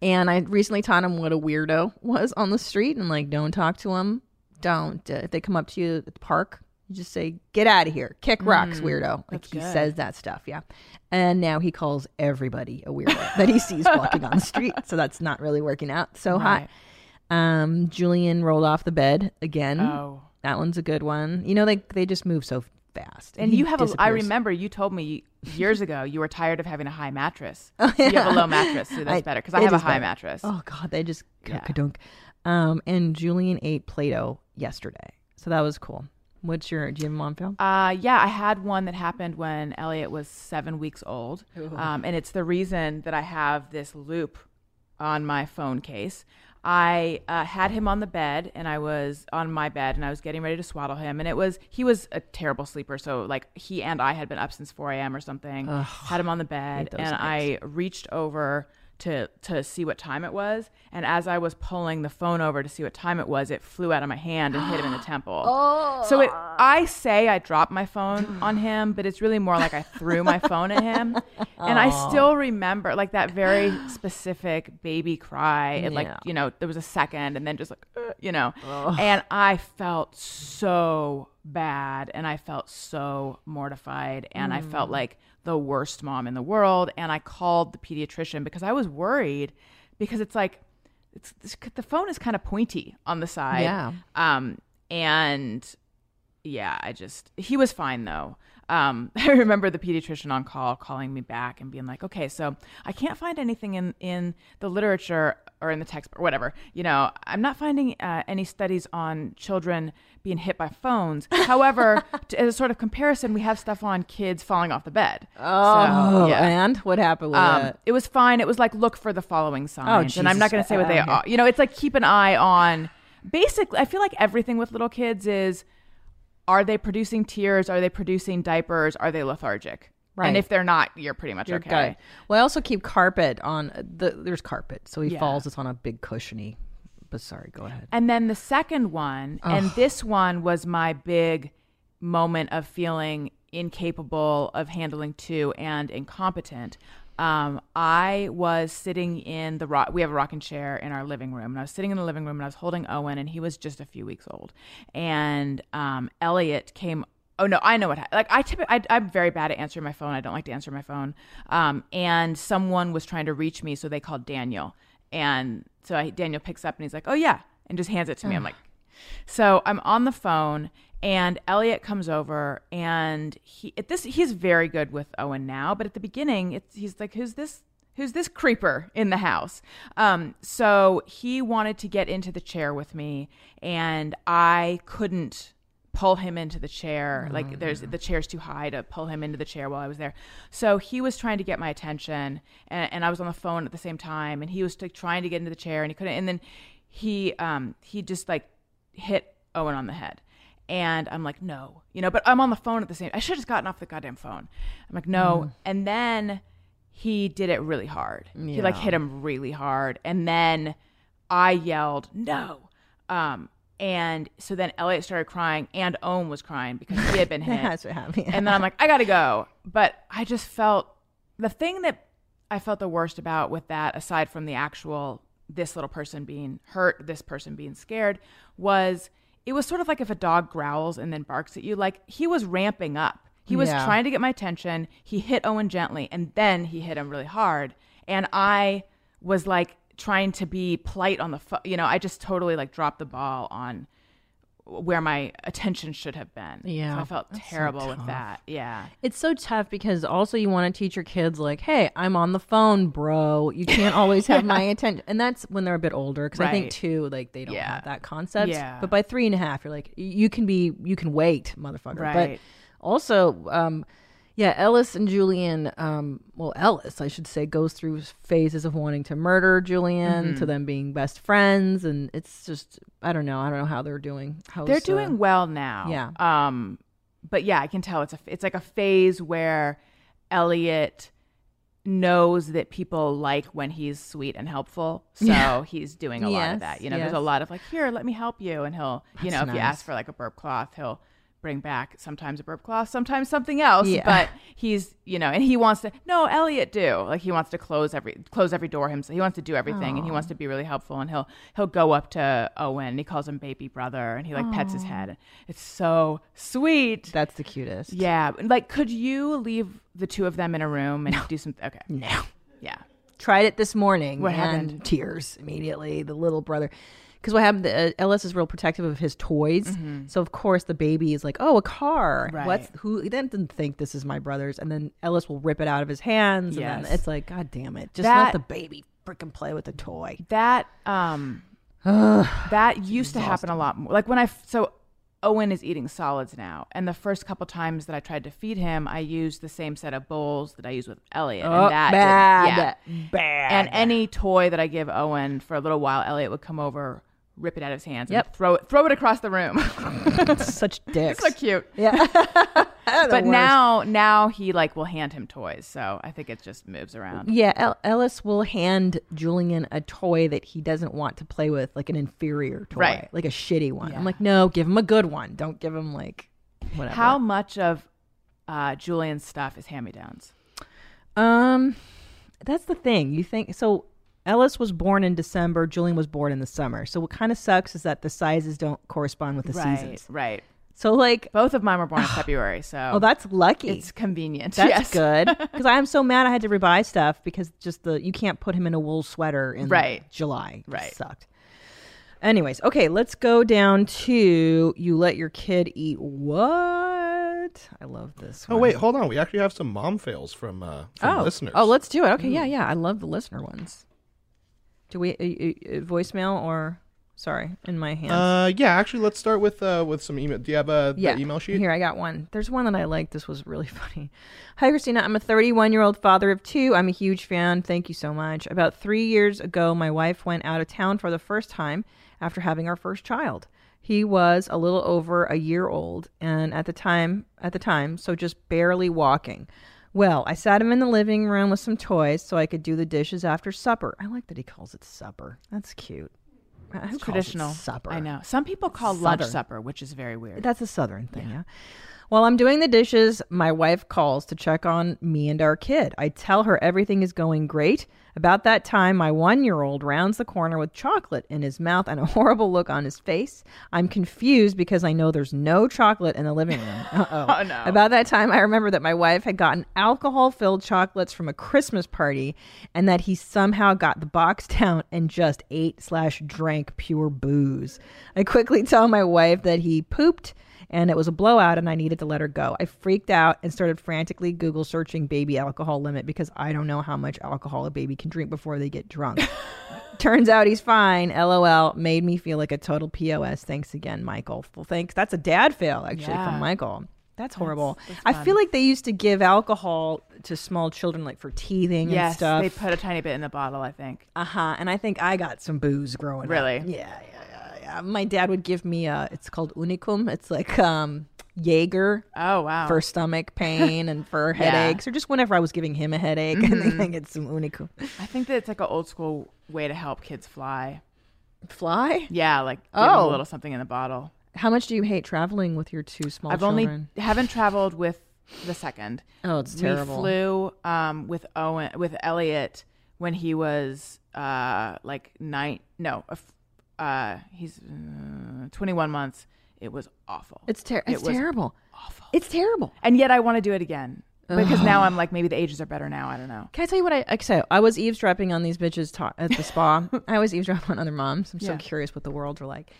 And I recently taught him what a weirdo was on the street and like, don't talk to him. Don't. Uh, if they come up to you at the park, you just say, get out of here. Kick rocks, weirdo. Like he good. says that stuff. Yeah. And now he calls everybody a weirdo that he sees walking on the street. So that's not really working out so hot. Um, Julian rolled off the bed again. Oh. That one's a good one. You know, they, they just move so fast. And you have a, I remember you told me years ago you were tired of having a high mattress. So You have a low mattress, so that's I- better because I have a high better. mattress. Oh God, they just Yeah. Um, and Julian ate Play-Doh yesterday, so that was cool. What's your do you have mom fail? Uh, yeah, I had one that happened when Elliot was seven weeks old. Um, and it's the reason that I have this loop on my phone case. I uh, had him on the bed and I was on my bed and I was getting ready to swaddle him. And it was, he was a terrible sleeper. So, like, he and I had been up since 4 a.m. or something. had him on the bed and I reached over to to see what time it was. And as i was pulling the phone over to see what time it was it flew out of my hand and hit him in the temple. Oh. so it, i say i dropped my phone on him but it's really more like i threw my phone at him. And i still remember like that very specific baby cry. It like you know there was a second and then just like uh, you know. And i felt so bad and i felt so mortified and i felt like the worst mom in the world and i called the pediatrician because i was worried because it's like it's, it's the phone is kind of pointy on the side. Yeah. um and yeah i just he was fine though. Um, I remember the pediatrician on call calling me back and being like, "Okay, so I can't find anything in in the literature or in the text or whatever. You know, I'm not finding uh, any studies on children being hit by phones. However, to, as a sort of comparison, we have stuff on kids falling off the bed. Oh, So, yeah. and what happened with Um, that? it was fine. It was like look for the following signs, and I'm not going to say what they are. You know, it's like keep an eye on. Basically, I feel like everything with little kids is: are they producing tears? Are they producing diapers? Are they lethargic? Right. And if they're not, you're pretty much You're okay. good. Well, I also keep carpet on the. There's carpet, so he Yeah. falls. It's on a big cushiony. But sorry, go ahead. And then the second one, and this one was my big moment of feeling incapable of handling two and incompetent. Um, I was sitting in the rock. We have a rocking chair in our living room, and I was sitting in the living room, and I was holding Owen, and he was just a few weeks old. And um, Elliot came. Oh no, I know what. hap- Like I typically, I, I'm very bad at answering my phone. I don't like to answer my phone. Um, and someone was trying to reach me, so they called Daniel. And so I, Daniel picks up and he's like, "Oh yeah," and just hands it to me. I'm like, so I'm on the phone and Elliot comes over and he at this he's very good with Owen now, but at the beginning it's he's like who's this who's this creeper in the house? Um so he wanted to get into the chair with me and I couldn't pull him into the chair like there's the chair's too high to pull him into the chair while I was there. So he was trying to get my attention and, and I was on the phone at the same time and he was like trying to get into the chair and he couldn't and then he um he just like hit Owen on the head. And I'm like, no, you know, but I'm on the phone at the same. I should have just gotten off the goddamn phone. I'm like, no. And then he did it really hard. He like hit him really hard. And then I yelled, no. Um, and so then Elliot started crying and Owen was crying because he had been hit. That's what happened. And then I'm like, I gotta go. But I just felt the thing that I felt the worst about with that, aside from the actual this little person being hurt, this person being scared, was it was sort of like if a dog growls and then barks at you. Like he was ramping up. He was Yeah. trying to get my attention. He hit Owen gently and then he hit him really hard. And I was like trying to be polite on the phone. You know, I just totally like dropped the ball on where my attention should have been. Yeah, So I felt that's so terrible with that. Yeah. It's so tough because also you want to teach your kids like, "Hey, I'm on the phone, bro. You can't always have my attention." And that's when they're a bit older because I think Right. two, like they don't Yeah. have that concept. Yeah. But by three and a half, you're like, you can be, you can wait, motherfucker. But also, um, yeah, Ellis and Julian, um, well, Ellis, I should say, goes through phases of wanting to murder Julian Mm-hmm. to them being best friends, and it's just, I don't know, I don't know how they're doing. How's, They're uh, doing well now. yeah. Um, but yeah, I can tell it's a it's like a phase where Elliot knows that people like when he's sweet and helpful. So Yeah. he's doing a lot of that. You know, there's a lot of like, here, let me help you. And he'll, you That's know, if you nice. ask for like a burp cloth, he'll bring back sometimes a burp cloth, sometimes something else. Yeah. But he's, you know, and he wants to no, Elliot do. Like he wants to close every close every door himself. He wants to do everything and he wants to be really helpful and he'll he'll go up to Owen and he calls him baby brother and he like pets his head. It's so sweet. That's the cutest. Yeah. Like could you leave the two of them in a room and do some okay. No. Yeah. tried it this morning What and happened? tears immediately the little brother because what happened uh, ellis is real protective of his toys so of course the baby is like oh a car Mm-hmm. Right. what's who he then didn't think this is my brother's and then ellis will rip it out of his hands and Yes. then it's like god damn it just That- let the baby freaking play with the toy That um that used to happen a lot more. Like when I so Owen is eating solids now, and the first couple times that I tried to feed him, I used the same set of bowls that I use with Elliot, Oh, and that bad didn't- yeah. bad And any toy that I give Owen for a little while, Elliot would come over, rip it out of his hands, Yep. and throw it throw it across the room. such dicks so cute. yeah But worst. now now he like will hand him toys, so I think it just moves around. yeah, El- Ellis will hand Julian a toy that he doesn't want to play with, like an inferior toy, Right. like a shitty one. Yeah. I'm like, no, give him a good one. Don't give him like whatever. How much of uh, Julian's stuff is hand me downs? Um, that's the thing. You think so? Ellis was born in December. Julian was born in the summer. So what kind of sucks is that the sizes don't correspond with the right, seasons. right. So like, Both of mine were born in February, so oh, that's lucky. it's convenient. that's yes. good because I'm so mad I had to rebuy stuff because just the you can't put him in a wool sweater in Right. July. It Right. sucked. Anyways, okay, let's go down to you let your kid eat what? I love this. Oh one. wait, hold on. We actually have some mom fails from uh from oh. listeners. Oh, let's do it. Okay, yeah, yeah. I love the listener ones. Do we uh, uh, uh, voicemail or sorry in my hands? Uh, yeah. Actually, let's start with uh with some email. Do you have a the yeah. email sheet? Here, I got one. There's one that I like. This was really funny. Hi, Christina. I'm a 31 year old father of two. I'm a huge fan. Thank you so much. About three years ago, my wife went out of town for the first time after having our first child. He was a little over a year old, and at the time, at the time, so just barely walking. Well, I sat him in the living room with some toys so I could do the dishes after supper. I like that he calls it supper. That's cute. Who calls it Traditional supper. I know. Some people call lunch Southern. supper, which is very weird. That's a southern thing, yeah. While I'm doing the dishes, my wife calls to check on me and our kid. I tell her everything is going great. About that time, my one year old rounds the corner with chocolate in his mouth and a horrible look on his face. I'm confused because I know there's no chocolate in the living room. Oh, no. About that time, I remember that my wife had gotten alcohol filled chocolates from a Christmas party and that he somehow got the box down and just ate slash drank pure booze. I quickly tell my wife that he pooped and it was a blowout and I needed to let her go. I freaked out and started frantically Google searching baby alcohol limit because I don't know how much alcohol a baby can drink before they get drunk. Turns out he's fine. LOL. Made me feel like a total POS. Thanks again, Michael. Well, thanks. That's a dad fail, actually, Yeah. from Michael. That's horrible. that's I feel like they used to give alcohol to small children, like for teething and yes, stuff. they put a tiny bit in the bottle. I think. Uh huh. And I think I got some booze growing Really? up. Yeah, yeah, yeah. My dad would give me a. It's called Unicum. It's like um Jaeger Oh wow. for stomach pain and for Yeah. headaches, or just whenever I was giving him a headache, and then I get some Unicum. I think that it's like an old school way to help kids fly. Fly? Yeah, like them a Oh. little something in the bottle. How much do you hate traveling with your two small I've children? only haven't traveled with the second. Oh, it's terrible. We flew um, with Owen with Elliot when he was uh, like nine. No, a uh, he's uh, twenty one months. It was awful. It's, ter- It it's was terrible. awful. It's terrible. and yet I want to do it again because now I'm like maybe the ages are better now. I don't know. Can I tell you what I like? So I was eavesdropping on these bitches ta- at the spa. I always eavesdrop on other moms. I'm so Yeah. curious what the worlds are like.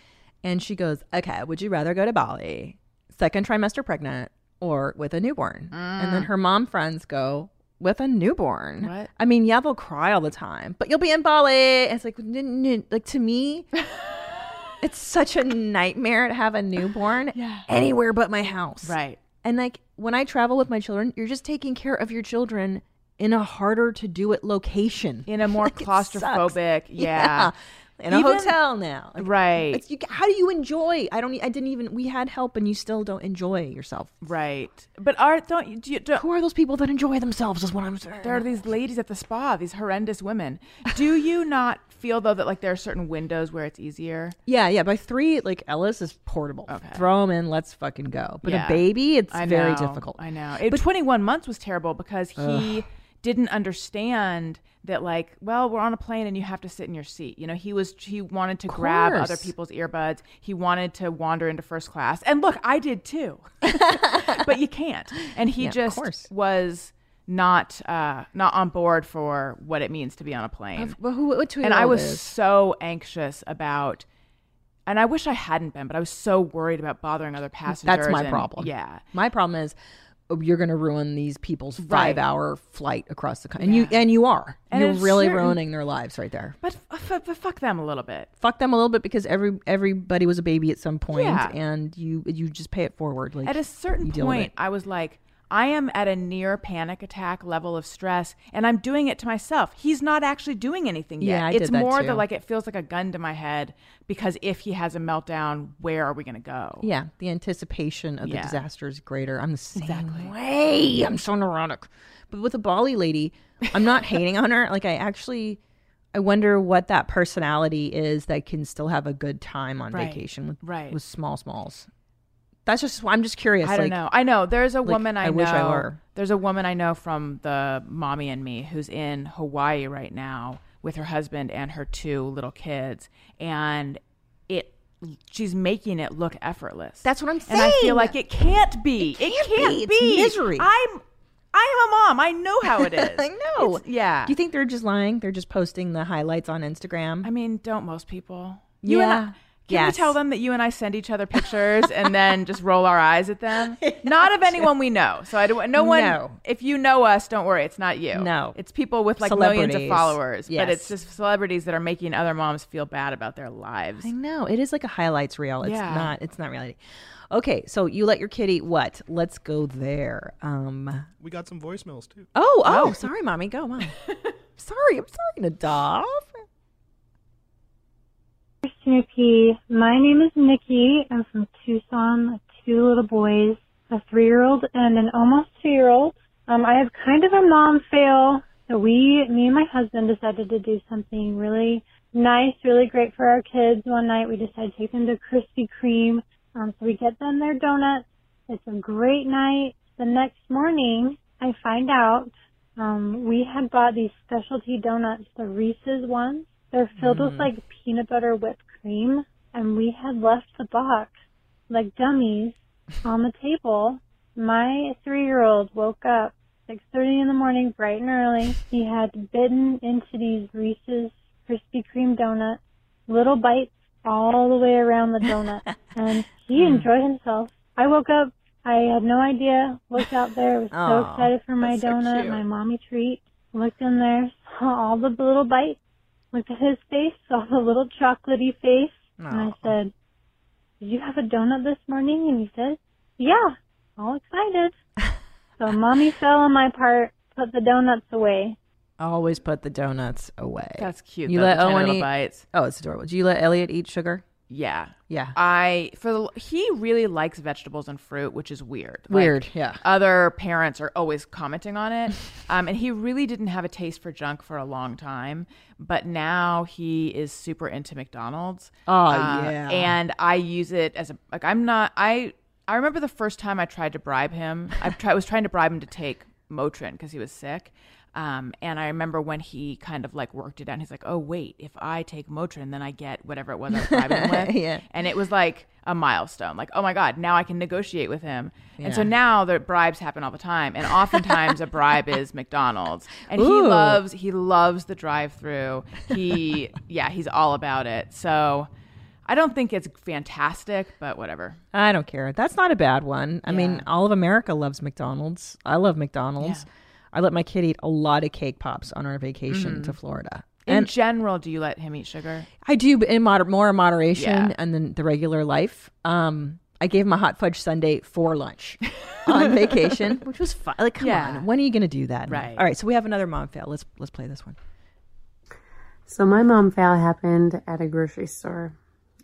And she goes, "Okay, would you rather go to Bali, second trimester pregnant, or with a newborn?" And then her mom friends go with a newborn. What? I mean, yeah, they'll cry all the time, but you'll be in Bali. And it's like, n- n- like to me. It's such a nightmare to have a newborn Yeah. anywhere but my house. Right. And like when I travel with my children, you're just taking care of your children in a harder to do it location. In a more Like, claustrophobic. Yeah. In a Even- hotel now. Like, Right. It's, you, how do you enjoy? I don't. I didn't even. We had help, and you still don't enjoy yourself. Right. But are don't you, do you don't, Who are those people that enjoy themselves? Is what I'm saying. there are these ladies at the spa, these horrendous women. Do you not feel though that like there are certain windows where it's easier? yeah, yeah. By three, like Ellis is portable. Okay. Throw him in. Let's fucking go. But Yeah. a baby, it's I very know, difficult. I know. It, 21 months was terrible because he didn't understand that like, well, we're on a plane and you have to sit in your seat. You know, he was he wanted to grab other people's earbuds. He wanted to wander into first class. And look, I did too. but you can't. And he Yeah, just was not uh not on board for what it means to be on a plane. But who? What two and I was so anxious about and I wish I hadn't been, but I was so worried about bothering other passengers. That's my and- problem. Yeah. My problem is you're going to ruin these people's Right. five-hour flight across the country, and you and you are. And you're really certain- ruining their lives right there. But, f- but fuck them a little bit. Fuck them a little bit because every everybody was a baby at some point, Yeah. and you you just pay it forward. Like At a certain you deal with point. I was like, I am at a near panic attack level of stress, and I'm doing it to myself. He's not actually doing anything yet. Yeah, I it's did more that like it feels like a gun to my head because if he has a meltdown, where are we going to go? yeah, the anticipation of Yeah. the disaster is greater. I'm the same way. I'm so neurotic. But with the Bali lady, I'm not hating on her. Like I actually. I wonder what that personality is that can still have a good time on Right, vacation with right. with small smalls. That's just I'm just curious. I don't like, know. I know there's a like, woman I, I know. wish I were. There's a woman I know from the mommy and me who's in Hawaii right now with her husband and her two little kids, and it she's making it look effortless. That's what I'm saying. And I feel like it can't be. It can't can't, be. It's misery. I'm I am a mom. I know how it is. I know. It's- yeah. Do you think they're just lying? They're just posting the highlights on Instagram. I mean, don't most people? You and I- Yeah. Can Yes. we tell them that you and I send each other pictures and then just roll our eyes at them? Not of anyone we know. So I don't. No one. No. If you know us, don't worry. It's not you. No. It's people with like millions of Celebrities. followers. But it's just celebrities that are making other moms feel bad about their lives. I know it is like a highlights reel. It's Yeah. not. It's not reality. Okay, so you let your kitty what? Let's go there. Um. We got some voicemails too. Oh, oh, sorry, mommy. Go, mom. sorry, I'm sorry, Nadav. P. My name is Nikki. I'm from Tucson. Two little boys, a three-year-old and an almost two-year-old. Um, I have kind of a mom fail. So we, me and my husband decided to do something really nice, really great for our kids. One night we decided to take them to Krispy Kreme. Um, so we get them their donuts. It's a great night. The next morning, I find out um, we had bought these specialty donuts, the Reese's ones. They're filled with mm. like peanut butter whipped cream, and we had left the box like dummies on the table. My three-year-old woke up 6:30 in the morning, bright and early. He had bitten into these Reese's Krispy Kreme donuts, little bites all the way around the donut, and he hmm. enjoyed himself. I woke up. I had no idea. Looked out there. Was so Aw, excited for my that's so donut, my mommy treat. Looked in there, saw all the little bites. Looked at his face, saw the little chocolatey face, and I said, "Did you have a donut this morning?" And he said, "Yeah." All excited. so mommy fell on my part. Put the donuts away. Always put the donuts away. That's cute. You though, let the tiny Owen eat. bites. Oh, it's adorable. Do you let Elliot eat sugar? Yeah. Yeah. I for the he really likes vegetables and fruit, which is weird. Like, Weird. yeah. Other parents are always commenting on it, um, and he really didn't have a taste for junk for a long time. But now he is super into McDonald's. Oh, Uh, yeah. and I use it as a like I'm not I I remember the first time I tried to bribe him. I tried was trying to bribe him to take Motrin because he was sick. Um, and I remember when he kind of like worked it out. He's like, "Oh wait, if I take Motrin, then I get whatever it was I was bribing him with." Yeah. And it was like a milestone. Like, oh my god, now I can negotiate with him. And so now the bribes happen all the time, and oftentimes a bribe is McDonald's. And he loves he loves the drive-through. He yeah, he's all about it. So I don't think it's fantastic, but whatever. I don't care. That's not a bad one. I mean, all of America loves McDonald's. I love McDonald's. I let my kid eat a lot of cake pops on our vacation Mm-hmm. to Florida. In And general, do you let him eat sugar? I do, but in moder- more in moderation Yeah. and then the regular life. Um, I gave him a hot fudge sundae for lunch on vacation, which was fun. Like, come Yeah. on, when are you going to do that? Right. All right, so we have another mom fail. Let's let's play this one. So my mom fail happened at a grocery store.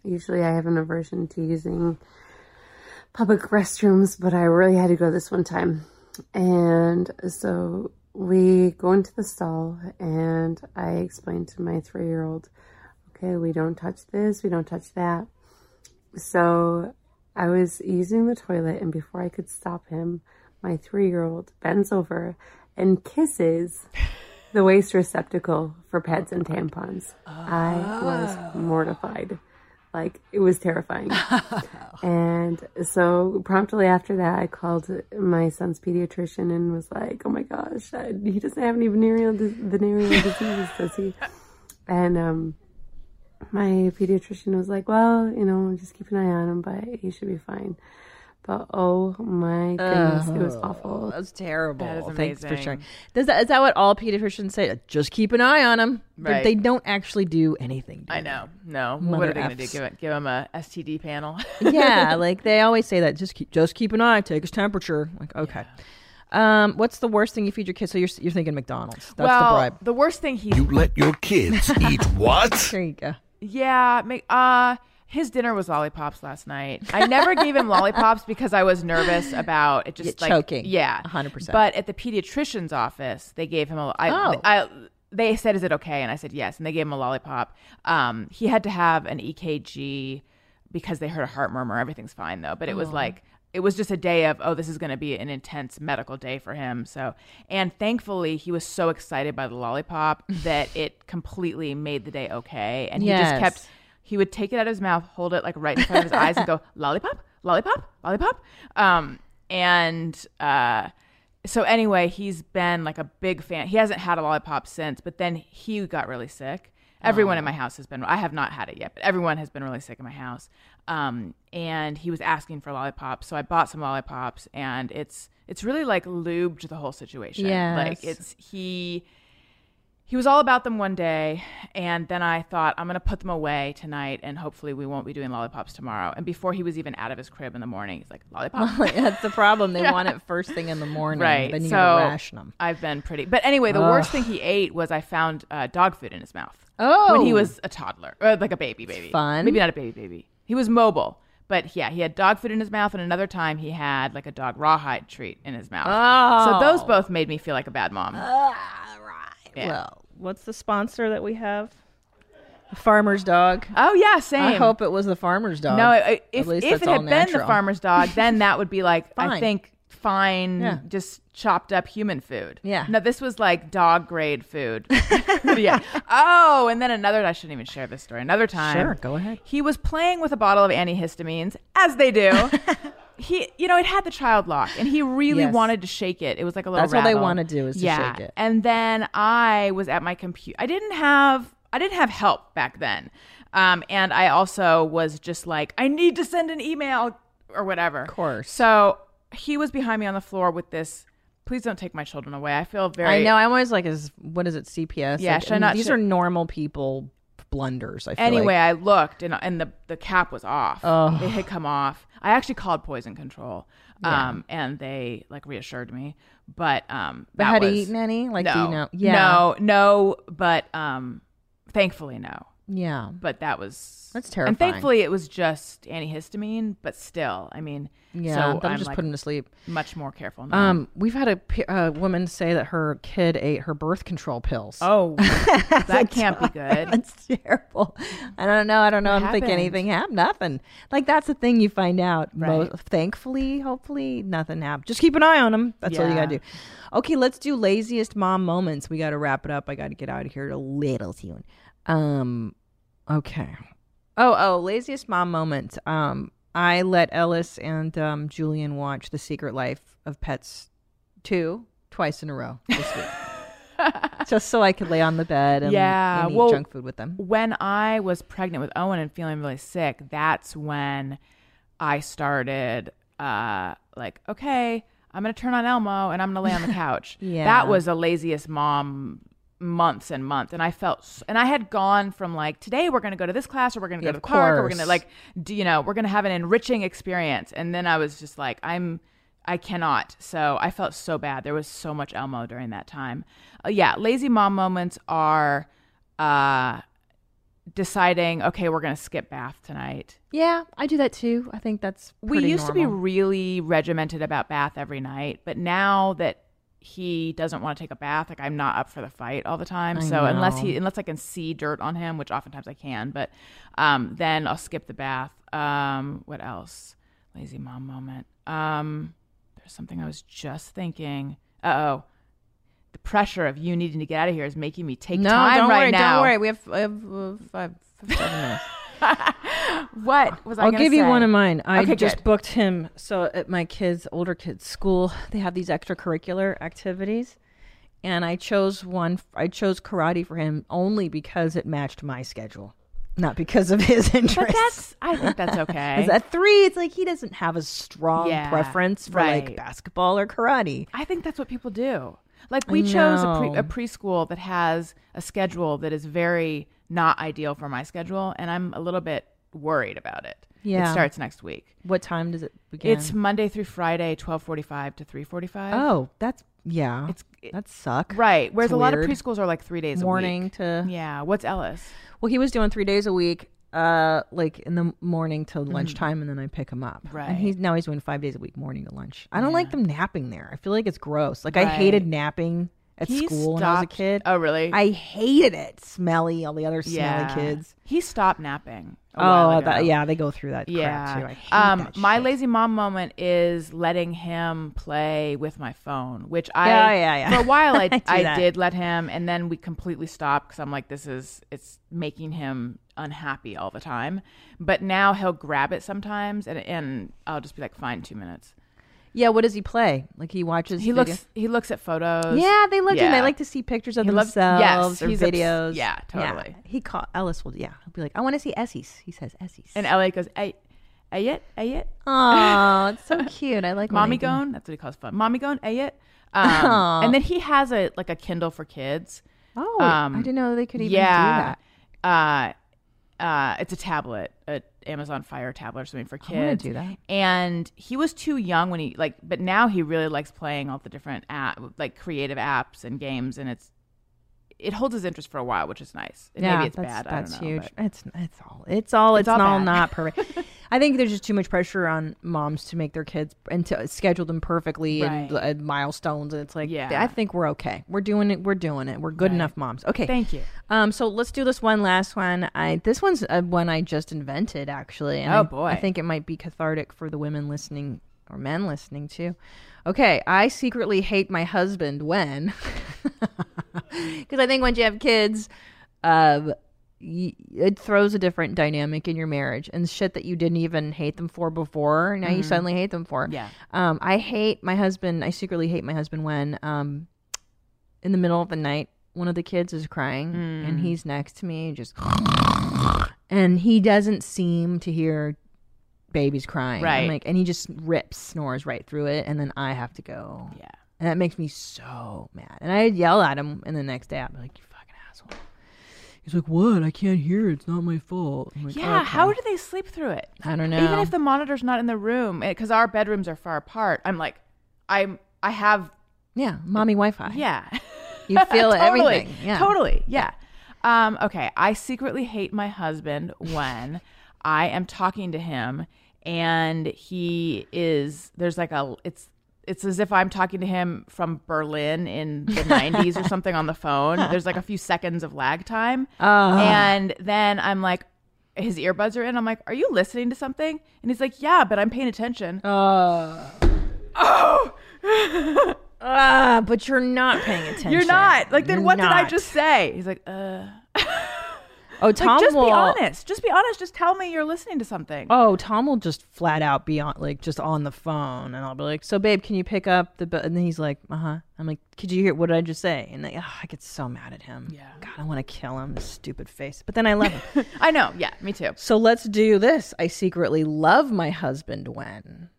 Usually I have an aversion to using public restrooms, but I really had to go this one time. And so we go into the stall and I explain to my three year old, okay, we don't touch this, we don't touch that. So I was using the toilet and before I could stop him, my three year old bends over and kisses the waste receptacle for pads and tampons. I was ah. mortified. Like it was terrifying. and so promptly after that, I called my son's pediatrician and was like, "Oh my gosh, I, he doesn't have any venereal dis- venereal diseases, does he?" And um, my pediatrician was like, "Well, you know, just keep an eye on him, but he should be fine." But oh my goodness, it was awful. That's terrible. That is amazing. Thanks for amazing. sharing. Does that, is that what all pediatricians say? Just keep an eye on them. Right. They don't actually do anything. do I know. No. Mother what are they going to do? Give, it, give him a STD panel? yeah, like they always say that. Just keep, just keep an eye. Take his temperature. Like okay. Um, what's the worst thing you feed your kids? So you're you're thinking McDonald's. That's well, the bribe. the worst thing he You let your kids eat what? There you go. Yeah, make, uh his dinner was lollipops last night. I never gave him lollipops because I was nervous about it just like choking. Yeah, 100%. But at the pediatrician's office, they gave him a. I, Oh. I, they said, "Is it okay?" And I said, "Yes." And they gave him a lollipop. Um, he had to have an EKG because they heard a heart murmur. Everything's fine though, but it was like it was just a day of oh this is going to be an intense medical day for him so and thankfully he was so excited by the lollipop that it completely made the day okay and he just kept he would take it out of his mouth hold it like right in front of his eyes and go lollipop lollipop lollipop um and uh so anyway he's been like a big fan he hasn't had a lollipop since but then he got really sick Everyone in my house has been. I have not had it yet, but everyone has been really sick in my house. Um, and he was asking for lollipops, so I bought some lollipops, and it's it's really like lubed the whole situation. Yes. like it's he he was all about them one day and then i thought i'm going to put them away tonight and hopefully we won't be doing lollipops tomorrow and before he was even out of his crib in the morning he's like lollipop That's the problem. They Yeah. want it first thing in the morning. right Then you so ration them. i've been pretty but anyway the worst thing he ate was i found uh, dog food in his mouth Oh. when he was a toddler or like a baby baby Fun. maybe not a baby baby he was mobile but yeah he had dog food in his mouth and another time he had like a dog rawhide treat in his mouth Oh. so those Oh. both made me feel like a bad mom Yeah. Well, what's the sponsor that we have? The farmer's dog. Oh yeah, same. I hope it was the farmer's dog. No, if, if it had been the farmer's dog, then that would be like I think fine, Yeah. just chopped up human food. Yeah. No, this was like dog grade food. yeah. Oh, and then another. I shouldn't even share this story. Another time. Sure, go ahead. He was playing with a bottle of antihistamines, as they do. he, you know, it had the child lock, and he really Yes. wanted to shake it. It was like a little. That's all they wanna do is to yeah. shake it. And then I was at my computer. I didn't have I didn't have help back then. Um, and I also was just like, I need to send an email or whatever. Of course. So he was behind me on the floor with this. Please don't take my children away. I feel very. I know. I'm always like, is what is it? CPS? Yeah, Like, should I not- these should- are normal people blunders. I feel Anyway, like. I looked and and the the cap was off. It had come off. I actually called poison control. Yeah. Um, and they like reassured me. But um, But had he eaten any? Like, no, do you know? Yeah. No, no. But um, thankfully, no. Yeah. But that was That's terrifying. And thankfully, it was just antihistamine. But still, I mean, Yeah, so that'll I'm just like put him to sleep. Much more careful now. Um, we've had a p- woman say that her kid ate her birth control pills. Oh, that can't be good. That's terrible. I don't know. I don't know. I don't think anything happened. Nothing. Like that's the thing you find out. Right. Most, thankfully, hopefully, nothing happened. Just keep an eye on them. That's all you gotta do. Okay, let's do laziest mom moments. We got to wrap it up. I got to get out of here a little soon. Um, okay. Oh, oh, laziest mom moment. Um, I let Ellis and um, Julian watch The Secret Life of Pets two twice in a row this week, just so I could lay on the bed and, yeah, and eat well, junk food with them. When I was pregnant with Owen and feeling really sick, that's when I started uh like, okay, I'm gonna turn on Elmo and I'm gonna lay on the couch. Yeah. That was the laziest mom months and months and I felt and I had gone from like today we're going to go to this class or we're going to Yeah, go to the park or we're going to like do you know we're going to have an enriching experience and then I was just like I'm I cannot. So I felt so bad. There was so much Elmo during that time. Uh, yeah, lazy mom moments are uh deciding, okay, we're going to skip bath tonight. Yeah, I do that too. I think that's We used to be really regimented about bath every night, but now that he doesn't want to take a bath, like I'm not up for the fight all the time. I so unless he unless I can see dirt on him, which oftentimes I can, but um then I'll skip the bath. Um what else? Lazy mom moment. Um there's something I was just thinking. Uh-oh. The pressure of you needing to get out of here is making me take no, time don't right worry, now. Don't worry. We have, I have uh, five, five, seven minutes. What was I I'll give you one of mine. I Okay, just good. booked him. So at my kids, older kids' school, they have these extracurricular activities, and I chose one. I chose karate for him only because it matched my schedule, not because of his interest. But that's I think that's okay. At three? It's like he doesn't have a strong Yeah, preference for like basketball or karate. I think that's what people do. Like we chose a, pre- a preschool that has a schedule that is very not ideal for my schedule, and I'm a little bit worried about it. Yeah. it starts next week. What time does it begin? It's Monday through Friday, twelve forty-five to three forty-five. oh, that's yeah. It's that suck. right. Whereas It's a lot of preschools are like three days morning a week. to Yeah. What's Ellis? Well, he was doing three days a week, uh, like in the morning till lunchtime, and then I pick him up. Mm-hmm. Right. And he's now he's doing five days a week, morning to lunch. I don't like them napping there. I feel like it's gross. Like I hated napping at He school when I was a kid. Oh, really? I hated it. Smelly, all the other smelly yeah. kids. He stopped napping. a while Oh, ago. that, yeah, they go through that Yeah. crap too. I hate um, my shit. lazy mom moment is letting him play with my phone, which I Yeah, yeah, yeah. for a while I I I did let him, and then we completely stopped because I'm like, this is it's making him unhappy all the time. But now he'll grab it sometimes, and and I'll just be like, fine, two minutes. Yeah, what does he play? Like he watches. He video- looks he looks at photos. Yeah, they look and Yeah. they like to see pictures of He loves- themselves yes, or he's obs- videos. yeah, totally. He call Ellis will. Yeah, he'll be like, I want to see Essie's. He says Essie's. And Elliot goes, "Ay, ayet, ayet." Oh, it's so cute. I like mommy gone. That's what he calls fun. Mommy gone, ayet. Um, and then he has a like a Kindle for kids. Oh, I didn't know they could even do that. yeah. Uh, uh, it's a tablet, a Amazon Fire tablet or something for kids. I kids. do that. And he was too young when he like, but now he really likes playing all the different app, like creative apps and games, and it's it holds his interest for a while, which is nice. And yeah, maybe it's that's, bad. That's I don't know, huge. but- It's it's all it's all it's, It's all all, not perfect. I think there's just too much pressure on moms to make their kids and to schedule them perfectly and uh, milestones. And it's like, Yeah. I think we're okay. We're doing it. We're doing it. We're good Right. enough moms. Okay, Thank you. Um, so let's do this one last one. I this one's uh, one I just invented actually. and Oh, I- boy. I think it might be cathartic for the women listening or men listening too. Okay, I secretly hate my husband when because I think once you have kids, um, y- it throws a different dynamic in your marriage and shit that you didn't even hate them for before. Now you Mhm. suddenly hate them for. Yeah. Um, I hate my husband. I secretly hate my husband when, um, in the middle of the night, one of the kids is crying and Mm. he's next to me, just, and he doesn't seem to hear babies crying. I'm Right. like, and he just rips, snores right through it, and then I have to go. Yeah. And that makes me so mad. And I yell at him, and the next day I'm like, "You fucking asshole." He's like, "What? I can't hear. It's not my fault." I'm like, Yeah, "Okay." how do they sleep through it? I don't know. Even if the monitor's not in the room, because our bedrooms are far apart, I'm like, I'm, I have, yeah, mommy Wi-Fi. yeah, You feel totally, everything. Yeah. totally, yeah. Um, okay, I secretly hate my husband when I am talking to him and he is there's like a it's it's as if I'm talking to him from Berlin in the 90s or something on the phone. There's like a few seconds of lag time. Ah. And then I'm like, his earbuds are in. I'm like, are you listening to something? And he's like, yeah, but I'm paying attention. Uh, oh, Ah, but you're not paying attention. you're not. Like, then You're what did I just say? He's like, uh. Oh, Like, Tom just will. be honest. Just be honest. Just tell me you're listening to something. Oh, Tom will just flat out be on, like, just on the phone, and I'll be like, "So, babe, can you pick up the?" bu-" And then he's like, "Uh huh." I'm like, "Could you hear what did I just say?" And like, oh, I get so mad at him. Yeah. God, I want to kill him. This stupid face. But then I love him. I know. Yeah, me too. so let's do this. I secretly love my husband when.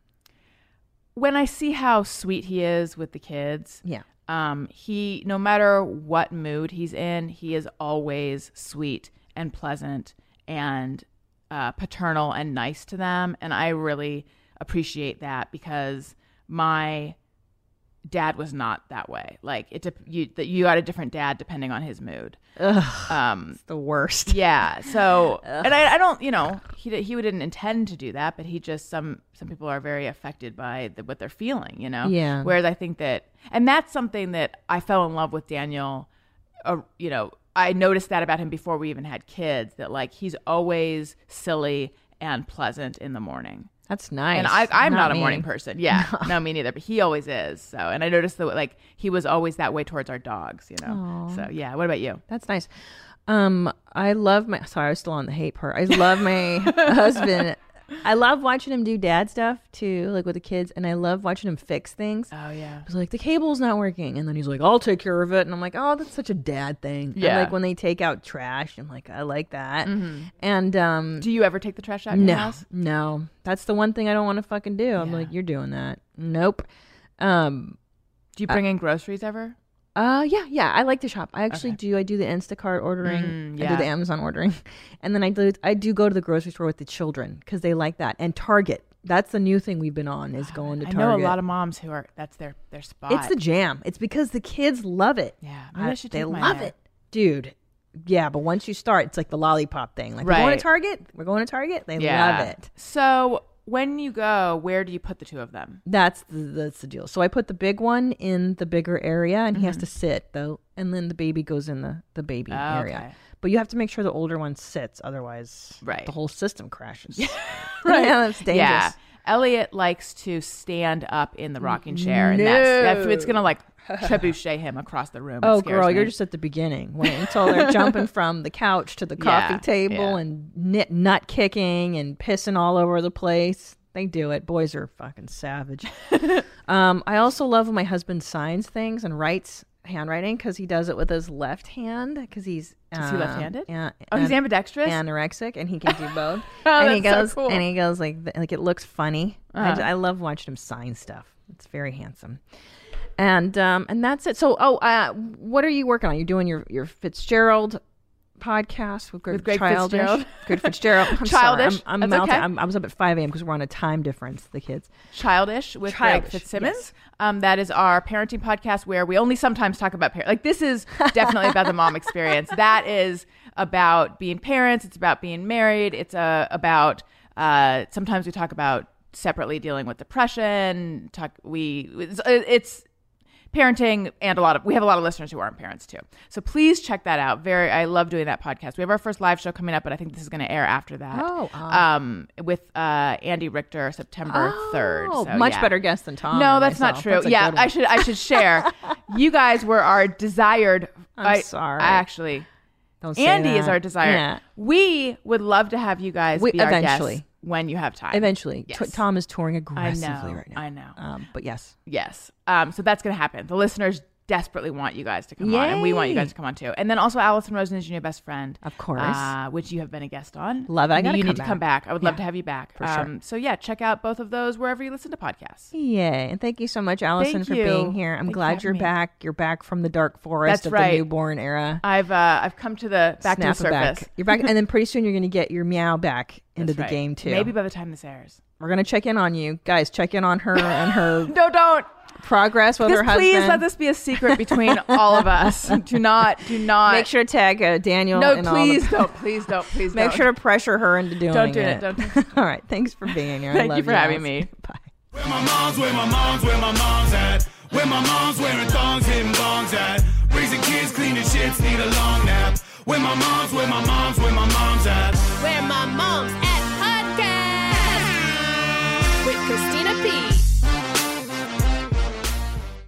when I see how sweet he is with the kids, Yeah. um, he no matter what mood he's in, he is always sweet and pleasant and uh, paternal and nice to them, and I really appreciate that because my dad was not that way. Like it, you that you got a different dad depending on his mood. Ugh, Um, it's the worst. yeah. So, and I, I don't, you know, he he didn't intend to do that, but he just some some people are very affected by the, what they're feeling, you know. Yeah. Whereas I think that, and that's something that I fell in love with Daniel. Uh, you know, I noticed that about him before we even had kids. That like he's always silly and pleasant in the morning. That's nice. And I, I'm not, a me. morning person. Yeah, no. me neither. But he always is. So, and I noticed that like he was always that way towards our dogs. You know. Aw. So yeah. What about you? That's nice. Um, I love my. Sorry, I was still on the hate part. I love my husband. I love watching him do dad stuff too, like with the kids, and I love watching him fix things. Oh yeah. He's like, the cable's not working, and then he's like, I'll take care of it, and I'm like, oh, that's such a dad thing. And, Yeah. like when they take out trash, I'm like, I like that. Mhm. And um, Do you ever take the trash out of no, your house? no, that's the one thing I don't want to fucking do. I'm like, you're doing that. Nope. Um, Do you bring in groceries ever? Uh, yeah, yeah. I like to shop. I actually do. I do the Instacart ordering. Mm, I do yeah. the Amazon ordering, and then I do. I do go to the grocery store with the children because they like that. And Target. That's the new thing we've been on is going to I Target. know a lot of moms who are that's their their spot. It's the jam. It's because the kids love it. Yeah, maybe I should they love it, dude. Yeah, but once you start, it's like the lollipop thing. Like we're going to Target. We're going to Target. They yeah. love it. So when you go, where do you put the two of them? That's the, that's the deal. So I put the big one in the bigger area, and he has Mhm. to sit though, and then the baby goes in the the baby Oh, area. okay. But you have to make sure the older one sits, otherwise, Right. the whole system crashes. Right. yeah, that's dangerous. Yeah. Elliot likes to stand up in the rocking chair, and that's, that's it's gonna like trebuchet him across the room. It Oh, scares girl, me. you're just at the beginning. Wait until they're jumping from the couch to the coffee Yeah, table yeah. and nit, nut kicking and pissing all over the place. They do it. Boys are fucking savage. um, I also love when my husband signs things and writes handwriting because he does it with his left hand because he's Is he um, left-handed? yeah, Oh, he's ambidextrous? anorexic, and he can do both. Oh, and he that's so goes, cool. and he goes like, th- like it looks funny. I, Uh-huh. j- I love watching him sign stuff. It's very handsome. And um, and that's it. So, oh, uh, what are you working on? You're doing your your Fitzgerald podcast with Greg, With Greg Childish. Fitzgerald. Greg Fitzgerald. I'm Childish. Sorry. I'm, I'm, okay. I'm, I was up at 5 a.m. because we're on a time difference. The kids. Childish with Childish, Greg Fitzsimmons. yes. Um, that is our parenting podcast where we only sometimes talk about parents. Like this is definitely about the mom experience. That is about being parents. It's about being married. It's uh, about uh, sometimes we talk about separately dealing with depression. Talk we it's, it's parenting and a lot of we have a lot of listeners who aren't parents too. So please check that out. Very i love doing that podcast. We have our first live show coming up but i think this is going to air after that. Oh, um with uh andy richter september 3rd Oh, so, much yeah. better guest than Tom. no that's not true. That's yeah i should i should share. You guys were our desired I'm I, sorry. I actually Don't say andy is our desire. Yeah. we would love to have you guys We- be our eventually. guests when you have time Eventually. T- Yes. Tom is touring aggressively know, right now. I know. Um, but yes. Yes. Um, so that's going to happen. The listeners desperately want you guys to come on, and we want you guys to come on too. And then also, Alison Rosen is your new best friend, Of course. uh, which you have been a guest on. Love it. I You need come to back. come back. I would love to have you back. for sure. Um, so yeah, check out both of those wherever you listen to podcasts. Yay. And thank you so much, Allison, Thank for you. being here. I'm Thanks for glad you're me. back. You're back from the dark forest That's of right. the newborn era. I've uh, I've come to the back Snap to the it back. surface. You're back. and then pretty soon you're going to get your meow back into That's the right. game, too. Maybe by the time this airs. We're going to check in on you. Guys, check in on her and her No, don't progress with her husband. Please let this be a secret between all of us. Do not, do not make sure to tag uh, Daniel. No, please the- don't, please don't, please make don't. sure to pressure her into doing don't do it. it. Don't do it. all right, thanks for being here. Thank you for you having me. Bye. Where my mom's, where my mom's, where my mom's at. Where my mom's wearing thongs, hitting bongs at. Raising kids, cleaning shits, need a long nap. Where my mom's, where my mom's, where my mom's at. Where my mom's at podcast with Christina P.